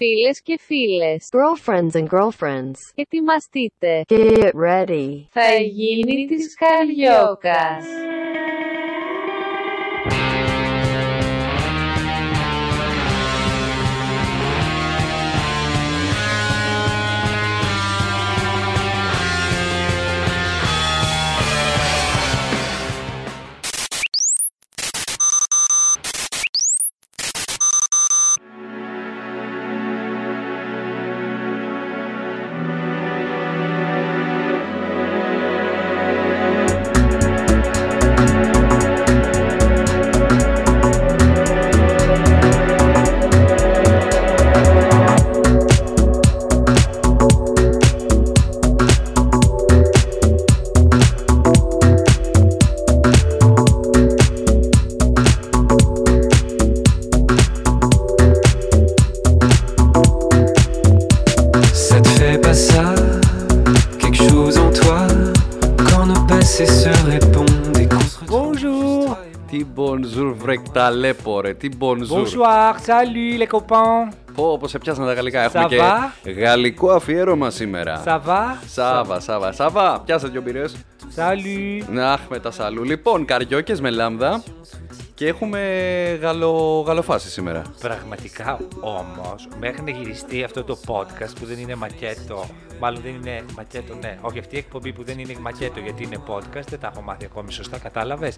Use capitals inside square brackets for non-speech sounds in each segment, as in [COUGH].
Φίλες και φίλες, Girlfriends and girlfriends, ετοιμαστείτε. get ready. Θα γίνει της Καριόκας. Bonjour βρε ταλέπορε, τι bonjour. Bonsoir, salut les copains. Πω, πως σε πιάσαν τα γαλλικά. Έχουμε Ça και va? γαλλικό αφιέρωμα σήμερα. Ça va; Σάβα, Σάβα, Σάβα. Πιάσε δυο μπύρες. Salut. Αχ, με τα σαλού. Λοιπόν, καριόκες με λάμδα και έχουμε γαλλο, γαλλοφάση σήμερα. Πραγματικά όμως, μέχρι να γυριστεί αυτό το podcast που δεν είναι μακέτο, μάλλον δεν είναι μακέτο, ναι, όχι αυτή η εκπομπή που δεν είναι μακέτο γιατί είναι podcast, δεν τα έχω μάθει ακόμη σωστά, κατάλαβες.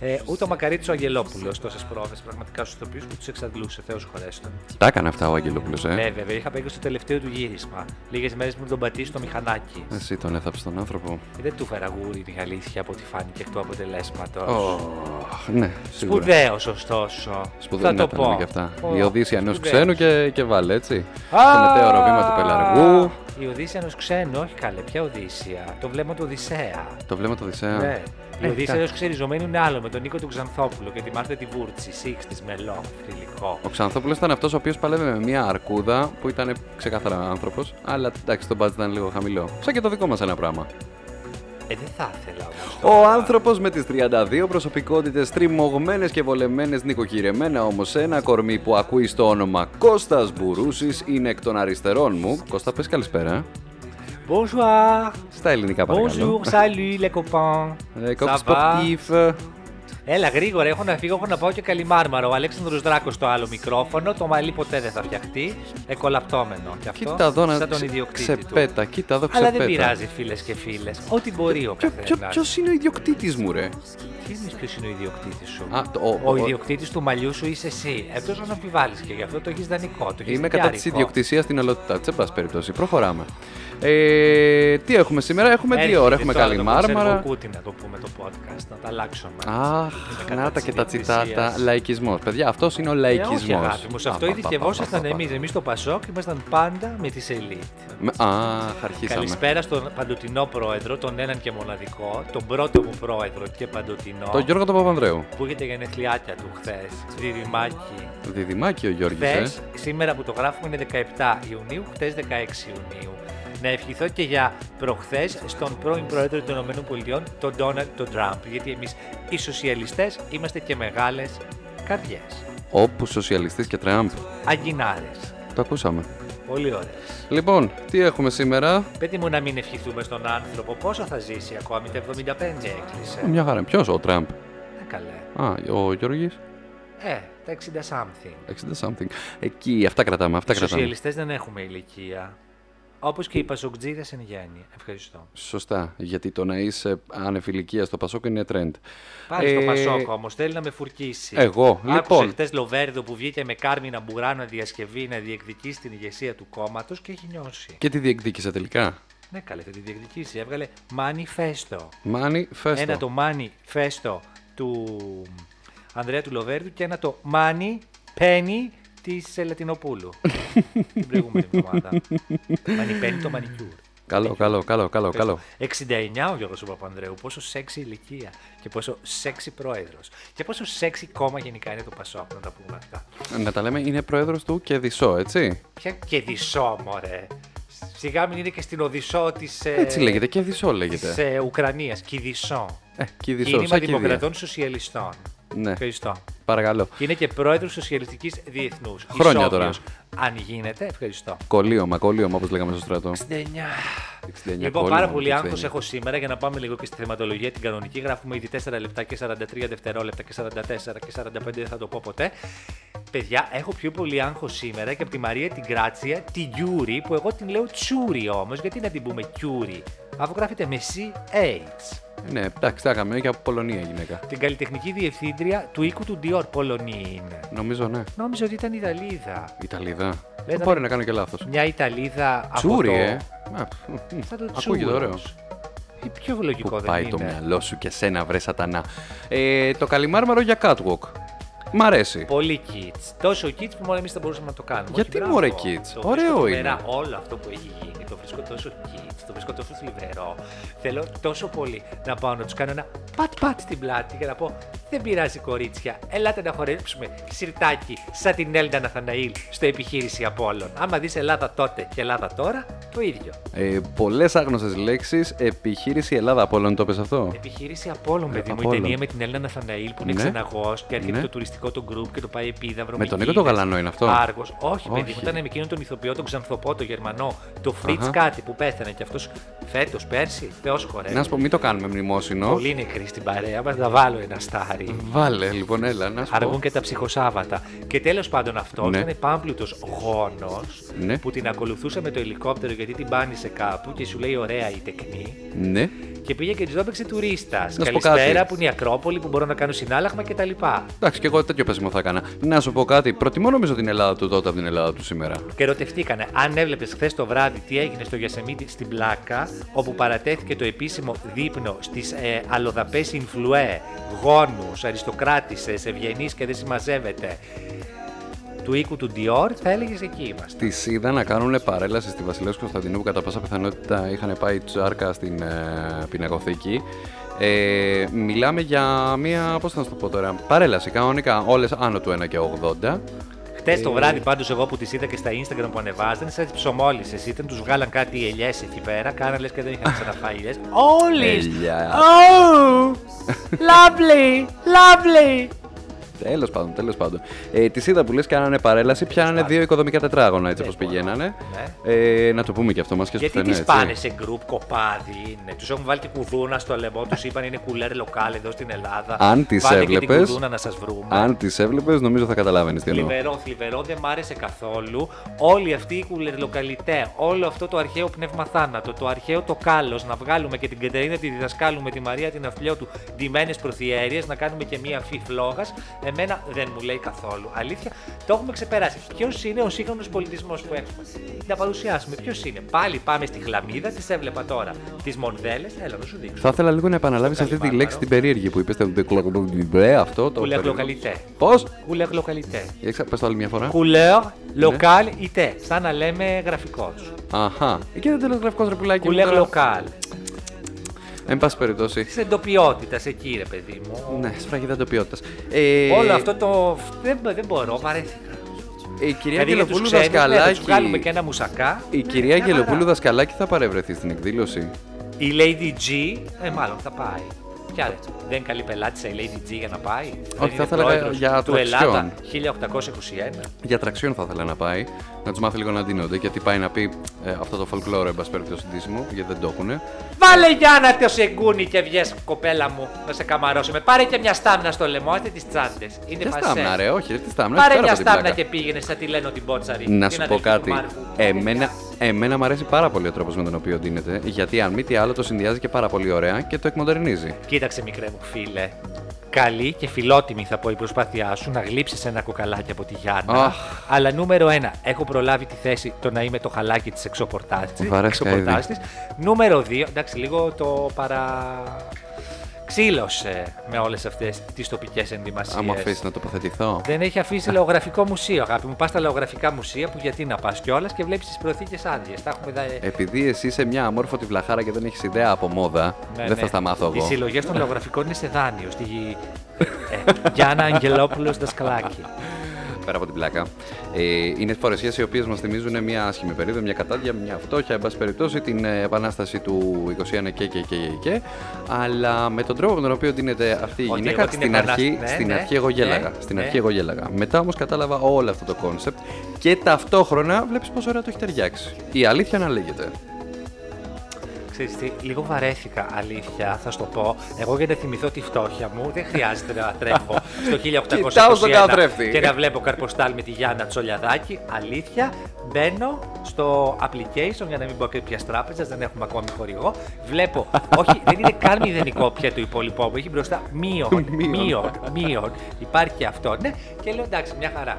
Ε, ούτε ο Μακαρίτη ο Αγγελόπουλος τόσες πρόοδε πραγματικά στους ηθοποιούς που τους εξαντλούσε, Θεός χωρέστον. Τα έκανε αυτά ο Αγγελόπουλος, ε. Ναι, βέβαια, είχα πει στο τελευταίο του γύρισμα. Λίγες μέρες μου τον πατήσει στο μηχανάκι. Εσύ τον έθαψες τον άνθρωπο. Ε, Δεν του φέρα γούρι την αλήθεια από ό,τι φάνηκε εκ του αποτελέσματος. Ωχ, ναι, σίγουρα. Σπουδαίος, ωστόσο. Σπουδαίο θα ναι, το τα λέμε πω. και αυτά. Ω, Η Οδύσσια ενός σπουδαίος. ξένου και, και βάλε, έτσι. Α, Στο μετέωρο βήμα του πελαργού. Η Οδύσσια ενό ξένου, όχι καλέ, ποια Οδύσσια; Το βλέμμα του Οδυσσέα. Το βλέμμα του Οδυσσέα. Ναι. Η Ε, Οδύσσια κα- ενό ξεριζωμένου είναι άλλο με τον Νίκο του Ξανθόπουλο και τη Μάρτα τη Βούρτση, Σίξ της Μελό, θηλυκό. Ο Ξανθόπουλος ήταν αυτός ο οποίος παλεύει με μια αρκούδα που ήταν ξεκάθαρα άνθρωπος, αλλά εντάξει, το budget ήταν λίγο χαμηλό. Σαν και το δικό μας ένα πράγμα. Ε, δεν θα ήθελα όμως. Ο άνθρωπος με τις 32 προσωπικότητες τριμωγμένες και βολεμένες, νοικοκυρεμένα όμως σε ένα κορμί που ακούει στο όνομα Κώστας Μπουρούσης είναι εκ των αριστερών μου. Κώστα, πες καλησπέρα. Ε. Bonjour. Στα ελληνικά παρακαλώ. Bonjour, salut les copains. Ε, Ça Κόκκι va? Sportif. Έλα γρήγορα, έχω να φύγω, έχω να πάω και καλυμάρμαρο. Ο Αλέξανδρος Δράκος στο άλλο μικρόφωνο, το μαλλί ποτέ δεν θα φτιαχτεί. Εκολαπτώμενο κι αυτό. Κοίτα εδώ να σαν τον ξε- ιδιοκτήτη του. ξεπέτα, κοίτα εδώ Αλλά ξεπέτα. δεν πειράζει, φίλες και φίλες. Ό,τι μπορεί ο Ποιο, ποιο, καθένας. ποιος είναι ο ιδιοκτήτης μου, ρε; Τι εννοεί ποιος είναι ο ιδιοκτήτης σου; Α, το- ο- ο ο- ιδιοκτήτης του μαλλιού σου είσαι εσύ. Εκτό αν αμφιβάλλεις και γι' αυτό το έχεις δανεικό. Το έχεις Είμαι κατά της δικιάρικο. ιδιοκτησίας στην ολότητα. Σε πάση περιπτώσει. Προχωράμε. Ε, τι έχουμε σήμερα, έχουμε Έρχεται δύο ώρα. Έχουμε τώρα καλή το μάρμαρα. Κούτι να το πούμε το podcast, να τα αλλάξουμε. Αχ, κατά να τα της και τα τσιτάτα. ιδιοκτησίας. Λαϊκισμός. Παιδιά, αυτός είναι ο Ε, όχι λαϊκισμός. αγάπη μου, σε αυτό ειδικευόσασταν εμείς. Εμείς στο Πασόκ ήμασταν πάντα με τη ελίτ. Αχ, αρχίσαμε. Καλησπέρα στον παντοτινό πρόεδρο, τον έναν και μοναδικό, τον πρώτο μου πρόεδρο και παντοτινό. Τον Γιώργο τον Παπανδρέου. Που είχε τα γενεθλιάτια του χθες, διδυμάκι. Διδυμάκι ο Γιώργης. Χθες, Ε. σήμερα που το γράφουμε είναι 17 Ιουνίου, χθες 16 Ιουνίου. Να ευχηθώ και για προχθές στον πρώην πρόεδρο των ΗΠΑ, τον Ντόναλντ τον Τραμπ. Γιατί εμείς οι σοσιαλιστές είμαστε και μεγάλες καρδιές. Όπου σοσιαλιστή και Τραμπ. Αγκινάρε. Το ακούσαμε. Πολύ ωραία. Λοιπόν, τι έχουμε σήμερα; Πέτει μου να μην ευχηθούμε στον άνθρωπο. Πόσο θα ζήσει ακόμη, το 75 έκλεισε. Μια χαρά. Ποιος, ο Τραμπ; Ναι, καλέ. Α, ο Γιώργης; Ε, τα 60 something. 60 something. Εκεί, αυτά κρατάμε. Αυτά Οι κρατάμε. σοσιαλιστές δεν έχουμε ηλικία. Όπως και οι πασοκτζίδες εν γέννη. Ευχαριστώ. Σωστά. Γιατί το να είσαι ανεφιλικία στο Πασόκ είναι trend. Πάλι στο Ε, Πασόκ όμως, θέλει να με φουρκίσει. Εγώ, Άκουσε λοιπόν. χτε Λοβέρδο που βγήκε με Κάρμινα Μπουράνο διασκευή να διεκδικήσει την ηγεσία του κόμματος και έχει νιώσει. Και τι διεκδίκησε τελικά. Ναι, καλέ, θα τη διεκδικήσει. Έβγαλε Manifesto. Μάνι, φέστο. Ένα το Manifesto του Ανδρέα του Λοβέρδου και ένα το Money Penny της Λατινοπούλου. [LAUGHS] την προηγούμενη εβδομάδα. Money Penny το manicure. Καλό, καλό, καλό, καλό, καλό. 69 ο Γιώργος ο Παπανδρέου, πόσο σεξι ηλικία και πόσο σεξι πρόεδρος και πόσο σεξι κόμμα γενικά είναι το Πασόκ, να τα πούμε αυτά. Να τα λέμε, είναι πρόεδρος του και δισό, έτσι. Ποια και δισό, μωρέ. Σιγά μην είναι και στην Οδυσσό της, ε, Έτσι λέγεται, και δισό λέγεται. της ε, Ουκρανίας, Κιδισό. Ε, και δισό, Κίνημα σαν κηδεία. Δημοκρατών Σοσιαλιστών. Ναι. Ευχαριστώ. Παρακαλώ. Και είναι και πρόεδρος Σοσιαλιστικής Διεθνούς. Χρόνια τώρα. Αν γίνεται, ευχαριστώ. Κολλίωμα, κολλίωμα, όπως λέγαμε στο στρατό. 69. 69 Λοιπόν, κόλλημα, πάρα πολύ 69. άγχος έχω σήμερα για να πάμε λίγο και στη θεματολογία την κανονική. Γράφουμε ήδη 4 λεπτά και 43 δευτερόλεπτα και 44 και 45 δεν θα το πω ποτέ. Παιδιά, έχω πιο πολύ άγχος σήμερα και από τη Μαρία την Γκράτσια, τη Κιούρι, που εγώ την λέω Τσούρι όμως. Γιατί να την πούμε Κιούρι, αφού γράφεται με CH. Ναι, εντάξει, τα έκαμε και από Πολωνία η γυναίκα. Την καλλιτεχνική διευθύντρια του οίκου του Dior, Πολωνία είναι. Νομίζω, ναι. Νόμιζα ότι ήταν Ιταλίδα. Ιταλίδα. να Μπορεί μην- να κάνω και λάθος. Μια Ιταλίδα από Τσούρι, το... ε. Α, μ, μ. Σαν το Ακούγεται τσούρος. ωραίο. Ή πιο λογικό Πού δεν πάει είναι. το μυαλό σου και σένα, βρε σατανά. Ε, το καλιμάρμαρο για catwalk. Μ' αρέσει. Πολύ kids. Τόσο kids που μόνο εμείς θα μπορούσαμε να το κάνουμε. Γιατί, Όχι, μπράβο. μωρέ, kids? Το Ωραίο βρίσκω είναι. τρομερά. Όλο αυτό που έχει γίνει το βρίσκω τόσο kids, το βρίσκω τόσο θλιβερό. Θέλω τόσο πολύ να πάω να τους κάνω ένα πατ-πατ στην πλάτη και να πω: Δεν πειράζει, κορίτσια. Ελάτε να χορέψουμε σιρτάκι σαν την Έλληνα Ναθαναήλ στο επιχείρηση Απόλλων. Άμα δεις Ελλάδα τότε και Ελλάδα τώρα, το ίδιο. Ε, Πολλές άγνωστες λέξεις. Επιχείρηση Ελλάδα Απόλλων, το πες αυτό; Επιχείρηση Απόλλων, παιδί μου, η Απόλλων. ταινία με την Έλληνα Ναθαναήλ που είναι Ναι. ξεναγός και έρχεται Ναι. το τουριστικό του γκρουπ και το πάει επίδαυρο. Με τον Νίκο γίδες, το Γαλανό είναι αυτό; Άργος. Όχι, παιδί μου, Όχι. ήταν με εκείνον τον ηθοποιό, τον Ξανθοπό, τον Γερμανό, το Φρίτ Αχα. κάτι που πέθανε και αυτός φέτος, πέρσι. Θεός χορεύει. Να σου πω, μην το κάνουμε μνημόσυνο. Πολύ νεκρή στην παρέα μας, να βάλω ένα στάρι. Βάλε, λοιπόν, έλα, να σου Αργούν πω. και τα ψυχοσάββατα. Και τέλος πάντων αυτό Ναι. ήταν πάμπλουτο γόνος Ναι. που την ακολουθούσε με το ελικόπτερο γιατί την πάνησε κάπου και σου λέει ωραία η τεκνή. Ναι. Και πήγε και της το έπαιξε τουρίστα. πω Καλησπέρα κάτι. που είναι η Ακρόπολη που μπορώ να κάνω συνάλλαγμα κτλ. Εντάξει, και εγώ τέτοιο πέσιμο θα έκανα. Να σου πω κάτι. Προτιμώ νομίζω την Ελλάδα του τότε από την Ελλάδα του σήμερα. Και ερωτευτήκανε. Αν έβλεπες χθες το βράδυ τι έγινε στο Γιασεμίτη στην Πλάκα, όπου παρατέθηκε το επίσημο δείπνο στις ε, αλλοδαπές influέ, γόνους, αριστοκράτησες, ευγενείς και δεν συμμαζεύεται του οίκου του Dior, θα έλεγες εκεί είμαστε. Τη είδα να κάνουν παρέλαση στη Βασιλέως Κωνσταντινού που κατά πάσα πιθανότητα είχαν πάει τσάρκα στην ε, πινακοθήκη. Ε, μιλάμε για μία, πώς θα σου το πω τώρα, παρέλαση κανονικά, όλες άνω του 1 και 80. Χθε Ε. το βράδυ, πάντως, εγώ που τις είδα και στα Instagram που ανεβάζανε, σαν τι ψωμόλισε ήταν, τους βγάλαν κάτι ελιές εκεί πέρα, κάνανε λες και δεν είχαν ξαναφάει ελιές. [LAUGHS] Όλε! Ελιά. Oh! Lovely! Lovely! Τέλος πάντων, τέλος πάντων. Ε, τη είδα που λες, κάνανε παρέλαση, πιάνανε δύο οικοδομικά τετράγωνα έτσι όπως πηγαίνανε. Ε, να το πούμε και αυτό μας και στο Γιατί φθενέ. τις πάνε σε γκρουπ κοπάδι είναι. Τους έχουν βάλει την κουδούνα στο λαιμό, τους είπαν είναι κουλέρ λοκάλ εδώ στην Ελλάδα. Αν τις Βάλτε και την έβλεπες, κουδούνα να σας βρούμε. Αν τις έβλεπες, νομίζω θα καταλάβαινες τι εννοώ. Θλιβερό, θλιβερό, δεν μ' άρεσε καθόλου. Όλη αυτή η κουλερλοκαλιτέ, όλο αυτό το αρχαίο πνεύμα θάνατο, το αρχαίο το κάλος, να βγάλουμε και την Κατερίνα τη διδασκάλου με τη Μαρία την Αφλιώτου ντυμένες προθιέρειε, να κάνουμε και μία φι φλόγας. Εμένα δεν μου λέει καθόλου. Αλήθεια, το έχουμε ξεπεράσει. Ποιος είναι ο σύγχρονος πολιτισμός που έχουμε; Να παρουσιάσουμε. Ποιος είναι; Πάλι πάμε στη χλαμίδα, τις έβλεπα τώρα. Τις μονδέλε, έλα να σου δείξω. Θα ήθελα λίγο να επαναλάβεις αυτή τη Καλημάρα. λέξη την περίεργη που είπες. Αυτό το. Κουλερλοκαλιτέ. Πώς; Κουλερλοκαλιτέ. Πες το άλλη μια φορά. Κουλέρ, λοκάλ, ité. Σαν να λέμε γραφικός. Αχά. Εκεί δεν τέλο γραφικός ρε πουλάκι. μου Κουλέρ τώρα. λοκάλ. Εν πάση περιπτώσει. Της εντοπιότητας εκεί, ρε παιδί μου. Ναι, σφραγίδα εντοπιότητας. Ε, Όλο αυτό το. Δεν, δεν μπορώ, βαρέθηκα. Η κυρία Δηλαδή για τους Αγγελοπούλου ξένους, ναι, θα Δασκαλάκη. τους βγάλουμε και ένα μουσακά. Η Ναι, κυρία μια χαρά. Αγγελοπούλου Δασκαλάκη θα παρευρεθεί στην εκδήλωση. Η Lady G, ε, μάλλον θα πάει. Ποια ρε, δεν είναι καλή πελάτησα η Lady G για να πάει. Δεν θα είναι ήθελα πρόεδρος για του ατραξιόν. Ελλάδα 1821. Για τραξιόν θα ήθελα να πάει, να τους μάθει λίγο να ντύνονται. Γιατί πάει να πει ε, αυτό το folklore, εν πάση περιπτώσει, ντύσιμο, γιατί δεν το έχουν. Βάλε για να το σεγκούνι και βγες κοπέλα μου να σε καμαρώσουμε. Πάρε και μια στάμνα στο λαιμό, άστε τις τσάντες. Είναι Και πασέ. στάμνα, ρε, όχι, ρε, τι στάμνα. Πάρε πέρα μια από την στάμνα πλάκα. και πήγαινε σαν τη λένε την Μπότσαρη. Να την σου πω αδελφή του κάτι. Μάρκου. Εμένα, εμένα μου αρέσει πάρα πολύ ο τρόπος με τον οποίο ντύνεται, γιατί αν μη τι άλλο το συνδυάζει και πάρα πολύ ωραία και το εκμοντερνίζει. Κοίταξε μικρέ μου φίλε. Καλή και φιλότιμη θα πω η προσπάθειά σου να γλύψεις ένα κοκαλάκι από τη Γιάννα. Αχ. Αλλά νούμερο ένα, έχω προλάβει τη θέση το να είμαι το χαλάκι της εξωπορτάσης. Βαρέσκα ήδη. εξωπορτάσης. Νούμερο δύο, εντάξει λίγο το παρα... Ξύλωσε με όλες αυτές τις τοπικές ενδυμασίες. Αν μου αφήσεις να τοποθετηθώ. Δεν έχει αφήσει λαογραφικό μουσείο, αγάπη μου. Πας στα λαογραφικά μουσεία που γιατί να πας κιόλας και βλέπεις τις προθήκες άδειες. Τα έχουμε δα... Επειδή εσύ είσαι μια αμόρφωτη βλαχάρα και δεν έχεις ιδέα από μόδα, Ναι, δεν ναι. θα στα μάθω Οι εγώ. συλλογές των λαογραφικών είναι σε δάνειο. Στη... ε, Γιάννα Αγγελοπούλου Δασκαλάκη. Πέρα από την πλάκα. Ε, είναι φορεσίες οι οποίες μας θυμίζουν μια άσχημη περίοδο, μια κατάδια, μια φτώχεια, εν πάση περιπτώσει, την ε, επανάσταση του 21 και, και, και, και, και. Αλλά με τον τρόπο με τον οποίο δίνεται αυτή η Ότι γυναίκα, εγώ την στην, επανάστα- αρχή, ναι, στην ναι, αρχή εγώ γέλαγα. ναι, στην ναι. αρχή εγώ γέλαγα. Μετά όμως κατάλαβα όλο αυτό το concept και ταυτόχρονα βλέπεις πόσο ωραία το έχει ταιριάξει. Η αλήθεια να λέγεται. Ξέρεις τι, λίγο βαρέθηκα, αλήθεια, θα σου το πω. Εγώ για να θυμηθώ τη φτώχεια μου, δεν χρειάζεται να τρέχω στο [LAUGHS] Κοιτάω στον 1821 καθρέφτη. και να βλέπω καρποστάλ με τη Γιάννα Τσολιαδάκη. Αλήθεια, μπαίνω στο application για να μην πω και ποια τράπεζα, δεν έχουμε ακόμη χορηγό. Βλέπω, [LAUGHS] όχι, δεν είναι καν μηδενικό πια το υπόλοιπό μου, έχει μπροστά μείον, [LAUGHS] μείον, μείον. Υπάρχει και αυτό, ναι, και λέω εντάξει, μια χαρά.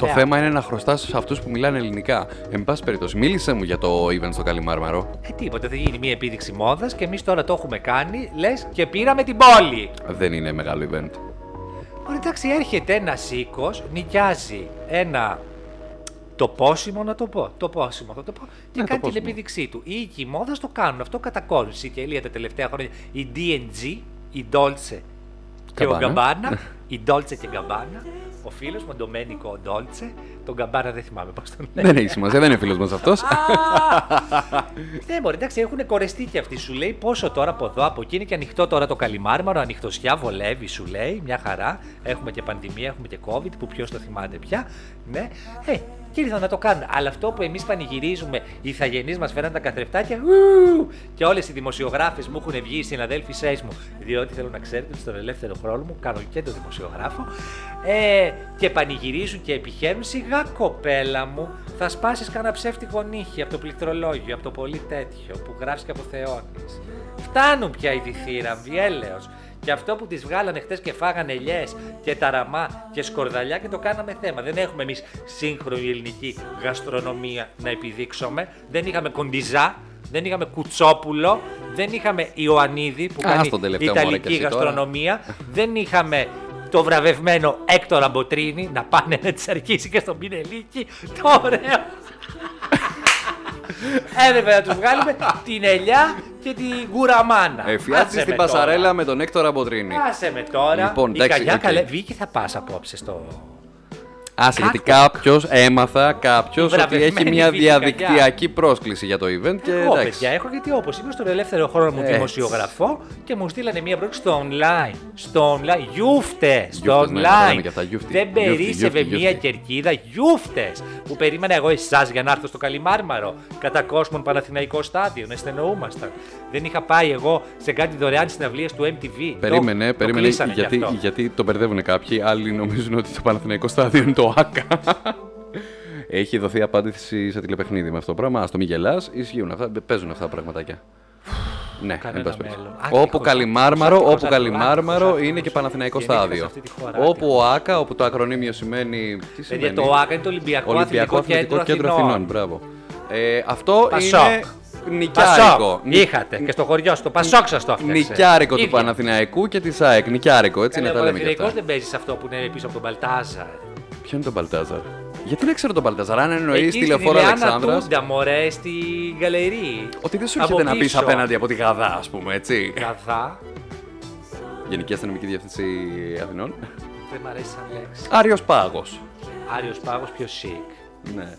Το Θεά. θέμα είναι να χρωστάς σε αυτούς που μιλάνε ελληνικά. Εν πάση περιπτώσει, μίλησε μου για το event στο Καλιμάρμαρο. Ε, τίποτα, θα γίνει μια επίδειξη μόδας και εμείς τώρα το έχουμε κάνει, λες και πήραμε την πόλη. Δεν είναι μεγάλο event. Ωραία, εντάξει, έρχεται ένας οίκος, νοικιάζει ένα τοπόσιμο, να το πω. Τοπόσιμο, θα το πω. Και Ναι, κάνει την τοπόσιμο. επίδειξή του. Οι οίκοι μόδας το κάνουν αυτό κατά κόρον. Η Σικελία τα τελευταία χρόνια. Η DNG, η Dolce και ο Gabbana. Γκαμπάνα. η Dolce και Γκαμπάνα. Ο φίλος μου, ο Ντομένικο Ντόλτσε. Τον Γκαμπάνα δεν θυμάμαι πώς τον λέει. Δεν έχει σημασία, δεν είναι φίλος μας αυτός. Ναι, μπορεί, εντάξει, έχουν κορεστεί και αυτοί. Σου λέει πόσο τώρα από εδώ, από εκεί είναι και ανοιχτό τώρα το καλιμάρμαρο. Ανοιχτοσιά βολεύει, σου λέει. Μια χαρά. Έχουμε και πανδημία, έχουμε και COVID που ποιος το θυμάται πια. Ναι. Ε, και ήρθαν να το κάνουν. Αλλά αυτό που εμείς πανηγυρίζουμε, οι ηθαγενείς μας φέραν τα καθρεφτάκια. ου, και όλες οι δημοσιογράφες μου έχουν βγει, οι συναδέλφισέ μου. Διότι θέλω να ξέρετε ότι στον ελεύθερο χρόνο μου κάνω και το δημοσιογράφο. Ε, και πανηγυρίζουν και επιχαίρουν. Σιγά κοπέλα μου, θα σπάσεις κανένα ψεύτικο νύχι από το πληκτρολόγιο, από το πολύ τέτοιο που γράφεις και αποθεώνεις. Φτάνουν πια οι διθύραμβοι, έλεος. Και αυτό που τις βγάλανε χτε και φάγανε ελιέ και ταραμά και σκορδαλιά και το κάναμε θέμα. Δεν έχουμε εμείς σύγχρονη ελληνική γαστρονομία να επιδείξουμε. Δεν είχαμε κοντιζά, δεν είχαμε κουτσόπουλο, δεν είχαμε Ιωαννίδη που Α, κάνει στον τελευταίο μου, ωραία, Ιταλική και εσύ τώρα. γαστρονομία, δεν είχαμε το βραβευμένο Έκτορα Μποτρίνη να πάνε να τη αρχίσει και στον Πινελίκη. Το ωραίο. Έπρεπε να του βγάλουμε την ελιά και την κουραμάνα. Εφιάτσε Άσε στην με τώρα. πασαρέλα με τον Έκτορα Μποτρίνη. Άσε με τώρα. Λοιπόν, η εντάξει, Καγιά οκ. καλέ. Βγήκε θα πας απόψε στο... Άσε, γιατί Κάκο. κάποιος έμαθα κάποιος ότι βραβευμένη έχει μια φυσικά, διαδικτυακή πρόσκληση για το event και Εγώ εντάξει. παιδιά έχω γιατί όπως είμαι στον ελεύθερο χρόνο μου Έτσι. δημοσιογραφώ και μου στείλανε μία πρόκληση στο online. Στο online. Γιούφτες. Στο Γιούφτες, ναι, τα λέμε online. και αυτά, γιούφτη. Δεν Γιούφτη, περίσευε γιούφτη, μία γιούφτη. κερκίδα. Γιούφτες. Που περίμενα εγώ εσάς για να έρθω στο Καλιμάρμαρο. Κατά κόσμον Παναθηναϊκό στάδιο. Να στεννοούμασταν. Δεν είχα πάει εγώ σε κάτι δωρεάν συναυλίε του MTV. Περίμενε, Το- το περίμενε, κλείσανε γι' γιατί, αυτό. γιατί το μπερδεύουν κάποιοι. Άλλοι νομίζουν ότι το Παναθηναϊκό στάδιο είναι το ΆΚΑ. Έχει δοθεί απάντηση σε τηλεπαιχνίδι με αυτό το πράγμα. Στο μη γελάς, ισχύουν αυτά, παίζουν αυτά τα πραγματάκια. Ναι, Κανένα εν πάση περιπτώσει. μέλλον. Άκρη Όπου χωρίς- Καλιμάρμαρο, χωρίς όπου άκρη, Καλιμάρμαρο χωρίς είναι και άκρη. Παναθηναϊκός Γεννήθηκα σε στάδιο. αυτή τη χώρα, Όπου άκρη. ο ΆΚΑ, όπου το ακρονίμιο σημαίνει. Τι Παιδιά, σημαίνει; το ΆΚΑ είναι το Ολυμπιακό, Ολυμπιακό Αθλητικό, Κέντρο Αθηνών. Μπράβο. Ε, αυτό Πασόκ. είναι νοικιάρικο. Πασόκ. Είχατε και στο χωριό σου. Το Πασόκ σας το έφτιαξε. Νοικιάρικο του Ίδια. Παναθηναϊκού και της ΑΕΚ. Νοικιάρικο, έτσι Καλά, να ο τα λέμε και Παναθηναϊκός αυτά. δεν παίζει σε αυτό που είναι πίσω από τον Μπαλτάζαρ. Ποιο είναι τον Παλτάζαρ. Γιατί δεν ξέρω τον Παλτάζαρ, αν εννοείς Εκεί τηλεφόρο στην Ηλιάνα Αλεξάνδρας. Τούντα, μωρέ, στη γκαλερί. Ότι δεν σου Από έρχεται να πεις πίσω. απέναντι από τη Γαδά, ας πούμε, έτσι. Γαδά. Γενική Αστυνομική Διεύθυνση Αθηνών. Δεν μ' αρέσει σαν λέξη. Άριος Πάγος. Άριος Πάγος πιο chic. Ναι.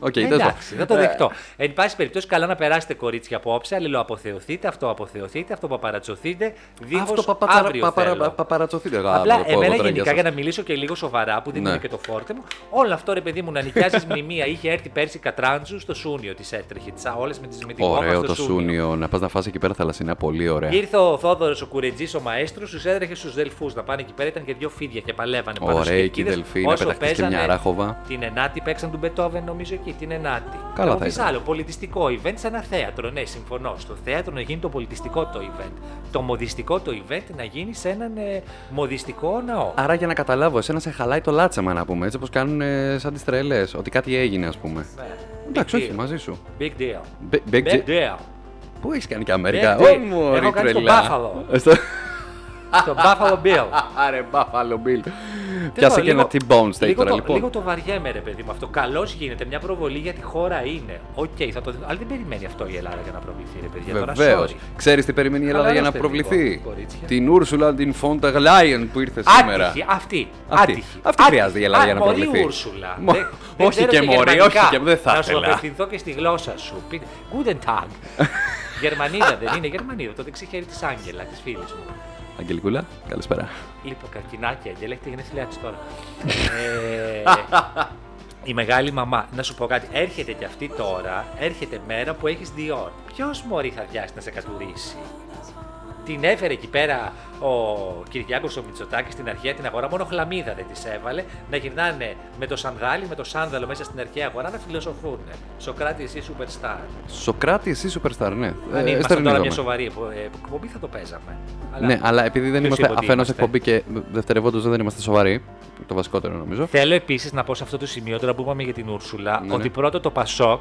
Οκ, τέλος πάντων. Εντάξει, θα το δεχτώ. Εν πάση περιπτώσει, καλά να περάσετε κορίτσια απόψε. Αλληλοαποθεωθείτε, αυτοαποθεωθείτε, αυτοπαπαρατσωθείτε. Δίχως Αυτό παπατσαρα- αύριο παπαρα- θέλω. παπαρατσωθείτε. εγώ Απλά να το πω εμένα εγώ τώρα γενικά σας. για να μιλήσω και λίγο σοβαρά, που δεν Ναι. είναι και το φόρτε μου, όλο αυτό ρε παιδί μου να νοικιάζεις [LAUGHS] μνημεία. Είχε έρθει πέρσι Κατράντζου στο Σούνιο τη έτρεχε. Τι όλες με τι με την κόμμα Ωραίο στο το Σούνιο. Να πας να φας εκεί πέρα θαλασσινά, πολύ ωραία. Ήρθε ο Θόδωρος ο Κουρετζής, ο μαέστρος, τους έδρεχε στους Δελφούς να πάνε εκεί πέρα. Ήταν και δύο φίδια και παλεύανε πάνω Ωραία στους εκεί οι κερκίδες. Δελφοί, να Όσο πεταχτείς και παίζανε μια ράχοβα. Την Ενάτη παίξαν του Μπετόβεν, νομίζω εκεί. Την Ενάτη. Καλά Να θα πεις ήταν. άλλο, πολιτιστικό event σε ένα θέατρο. Ναι, συμφωνώ. Στο θέατρο να γίνει το πολιτιστικό το event. Το μοδιστικό το event να γίνει σε έναν ε, μοδιστικό ναό. Άρα για να καταλάβω, εσένα σε χαλάει το λάτσαμα να πούμε, έτσι όπως κάνουν ε, σαν τις τρελές. Ότι κάτι έγινε, ας πούμε. Ναι. Εντάξει, Big όχι, deal. μαζί σου. Big deal. Big, big, Big deal. Πού έχεις κάνει και Αμερικά; Big deal. Ω, μωρή Έχω κάνει στο τρελά. Buffalo. Στο- Το Buffalo Bill. [LAUGHS] Άρε, Buffalo Bill. Δεν Πιάσε μπορώ, και ένα λίγο- T-bone steak λίγο τώρα, το, λοιπόν. Λίγο το βαριέμαι, ρε παιδί μου. Αυτό καλώς γίνεται. Μια προβολή για τη χώρα είναι. Οκ, θα το... αλλά δεν περιμένει αυτό η Ελλάδα για να προβληθεί, ρε παιδιά. Τώρα, Βεβαίως. sorry. Ξέρεις τι περιμένει η Ελλάδα για να Χαλαρώστε λίγο, προβληθεί; κορίτσια. Την Ούρσουλα, την Φόντα Γλάιεν που ήρθε σήμερα. Άτυχη, αυτή. Αυτή. Άτυχη. Αυτή χρειάζεται η Ελλάδα Α, για να μωρή προβληθεί. Ούρσουλα. Μω- Δεν- δεν όχι ξέρω και σε μωρή, γερμανικά. όχι και- δεν θα Να σου ήθελα. απευθυνθώ και στη γλώσσα σου. Πείτε, Guten Tag. [LAUGHS] Γερμανίδα δεν είναι, Γερμανίδα. Το δεξί χέρι της Άγγελα, της φίλης μου. Αγγελικούλα, καλησπέρα. Λοιπόν, καρκινάκι, Αγγέλα, έχει τη γενέθλιά της τώρα. ε, η μεγάλη μαμά, να σου πω κάτι, έρχεται και αυτή τώρα, έρχεται μέρα που έχεις δύο ώρε. Ποιος μωρή θα βιάσει να σε κατουρίσει; Την έφερε εκεί πέρα ο Κυριάκος ο Μητσοτάκης στην αρχαία την αγορά. Μόνο χλαμίδα δεν της έβαλε. Να γυρνάνε με το σανδάλι, με το σάνδαλο μέσα στην αρχαία αγορά να φιλοσοφούν. Σοκράτη, εσύ superstar. Σοκράτη, εσύ superstar, ναι. Αν Ε, ήμασταν τώρα στερνίζομαι. μια σοβαρή εκπο- ε, εκπομπή θα το παίζαμε. Αλλά Ναι, αλλά επειδή δεν ποιος είμαστε είπε ότι αφενός είμαστε; εκπομπή και δευτερευόντως δεν είμαστε σοβαροί, το βασικότερο νομίζω. Θέλω επίσης να πω σε αυτό το σημείο, τώρα που είπαμε για την Ούρσουλα, Ναι, ότι ναι. πρώτο το Πασόκ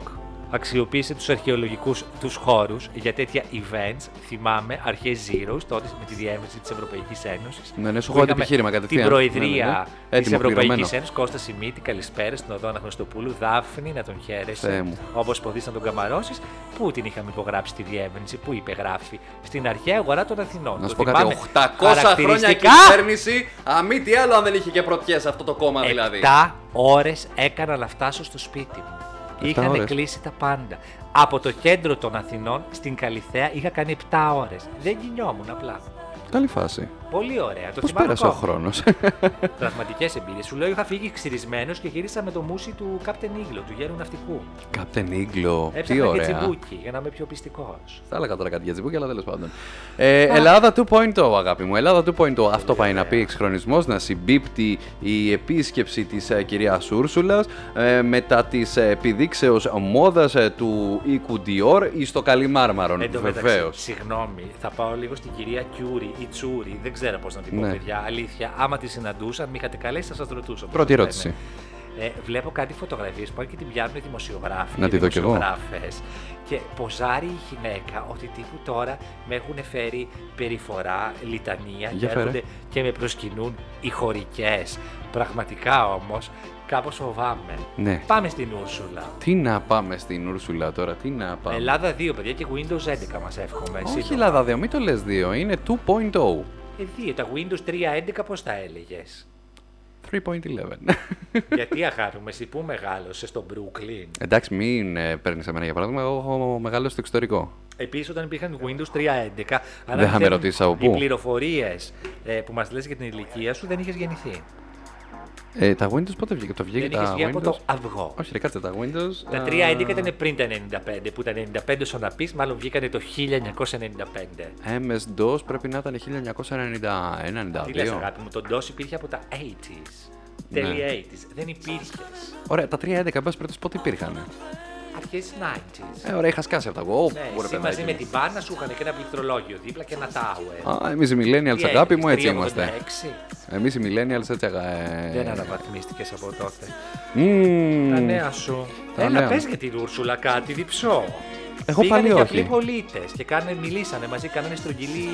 αξιοποίησε τους αρχαιολογικούς τους χώρους για τέτοια events. Θυμάμαι αρχές Zeros, τότε με τη διεύρυνση της Ευρωπαϊκής Ένωσης. Ναι, ναι, σου έχω επιχείρημα κατευθείαν. Την προεδρία Ναι, ναι, ναι. τη Έτοιμο, Ευρωπαϊκή πληρωμένο. Ένωσης, Κώστα Σιμίτη, καλησπέρα στην οδό Αναγνωστοπούλου, Δάφνη, να τον Θεέ χαίρεσαι. μου. Όπως ποδείς να τον καμαρώσεις. Πού την είχαμε υπογράψει τη διεύρυνση, πού υπεγράφει. Στην αρχαία αγορά των Αθηνών. Να Το σου πω θυμάμαι. κάτι, 800 χρόνια Χαρακτηριστικά, κυβέρνηση, αμή τι άλλο αν δεν είχε και πρωτιές αυτό το κόμμα δηλαδή. 7 ώρες έκανα να φτάσω στο σπίτι μου. Επτά Είχαν ώρες. κλείσει τα πάντα. Από το κέντρο των Αθηνών στην Καλιθέα είχα κάνει 7 ώρες. Δεν γινιόμουν απλά. Καλή φάση. Πολύ ωραία. Το Πώς θυμάμαι πέρασε ο ακόμα. χρόνος; [LAUGHS] Τραυματικέ εμπειρίες. Σου λέω είχα φύγει ξυρισμένος και γύρισα με το μουσι του Captain Eagle, του γέρου ναυτικού. Κάπτεν Ίγκλο. Τι Έψαχνα και ωραία. τσιμπούκι για να είμαι πιο πιστικός. Θα έλεγα τώρα κάτι για τσιμπούκι, αλλά τέλος πάντων. Ε, Ελλάδα 2.0, αγάπη μου. Ελλάδα 2.0. Αυτό πάει να πει εξυγχρονισμό, να συμπίπτει η επίσκεψη της ε, κυρίας Ούρσουλας ε, μετά της ε, επιδείξεως μόδας ε, του οίκου Dior ή στο Καλιμάρμαρον. Εν τω μεταξύ, Βεβαίως. Συγγνώμη, θα πάω λίγο στην κυρία Κιούρη ή Τσούρη, δεν ξέρω πώς να την πω, Ναι. παιδιά. Αλήθεια, άμα τη συναντούσα, με είχατε καλέσει, θα σας ρωτούσα. πώς Πρώτη το λένε. ερώτηση. Ε, βλέπω κάτι φωτογραφίες που και την πιάνουν οι δημοσιογράφοι. Να οι τη δω κι εγώ. δημοσιογράφες. Και ποζάρει η γυναίκα ότι τύπου τώρα με έχουν φέρει περιφορά, λιτανία Για και, φέρε. έρχονται και με προσκυνούν οι χωρικές. Πραγματικά όμως, κάπως φοβάμαι. Ναι. Πάμε στην Ούρσουλα. Τι να πάμε στην Ούρσουλα τώρα, τι να πάμε. Ελλάδα 2, παιδιά, και Windows 11 μας εύχομαι. Όχι σύντομα. Ελλάδα 2, μην το λες 2, είναι 2.0. Ε, δύο, τα Windows 3.11 πώς τα έλεγες; 3.11. [LAUGHS] Γιατί [LAUGHS] αγάπη εσύ πού μεγάλωσες στο Brooklyn; Εντάξει, μην ε, παίρνεις εμένα για παράδειγμα, εγώ έχω μεγάλο στο εξωτερικό. Επίσης όταν υπήρχαν Windows 3.11, αν Δεν θα με αληθεύουν ρωτήσεις από Οι πού. πληροφορίες ε, που μας λες για την ηλικία σου δεν είχες γεννηθεί. Ε, τα Windows πότε βγήκε, το βγήκε δεν τα είχες βγει Windows. από το αυγό. Όχι, ρε, κάτσε τα Windows. Τα α, 3.11 ήταν πριν τα 95, που τα 95 στο να πεις, μάλλον βγήκανε το 1995. MS-DOS πρέπει να ήταν 1991-92. Τι λες αγάπη μου, το DOS υπήρχε από τα 80s. Ναι. Τέλη 80s. Δεν υπήρχες. Ωραία, τα 3.11 εν πάση περιπτώσει πότε υπήρχαν. Αρχές 90s. Ε, ωραία, είχα σκάσει από τα εγώ. Ναι, Ωραία, εσύ μαζί παιδάκι με μου. την μπάνα σου είχαν και ένα πληκτρολόγιο δίπλα και ένα tower. Α, εμείς οι millennials, Τι αγάπη μου, έκανες, έτσι είμαστε. 386? Εμείς οι millennials έτσι αγα... ε, Δεν αναβαθμίστηκες από τότε. μμμ. Τα νέα σου. Τα Έλα, νέα. πες για την Ούρσουλα κάτι διψώ. Εγώ Πήγανε πάλι και όχι. απλοί πολίτες και κάνε, μιλήσανε μαζί, κάνανε στρογγυλή.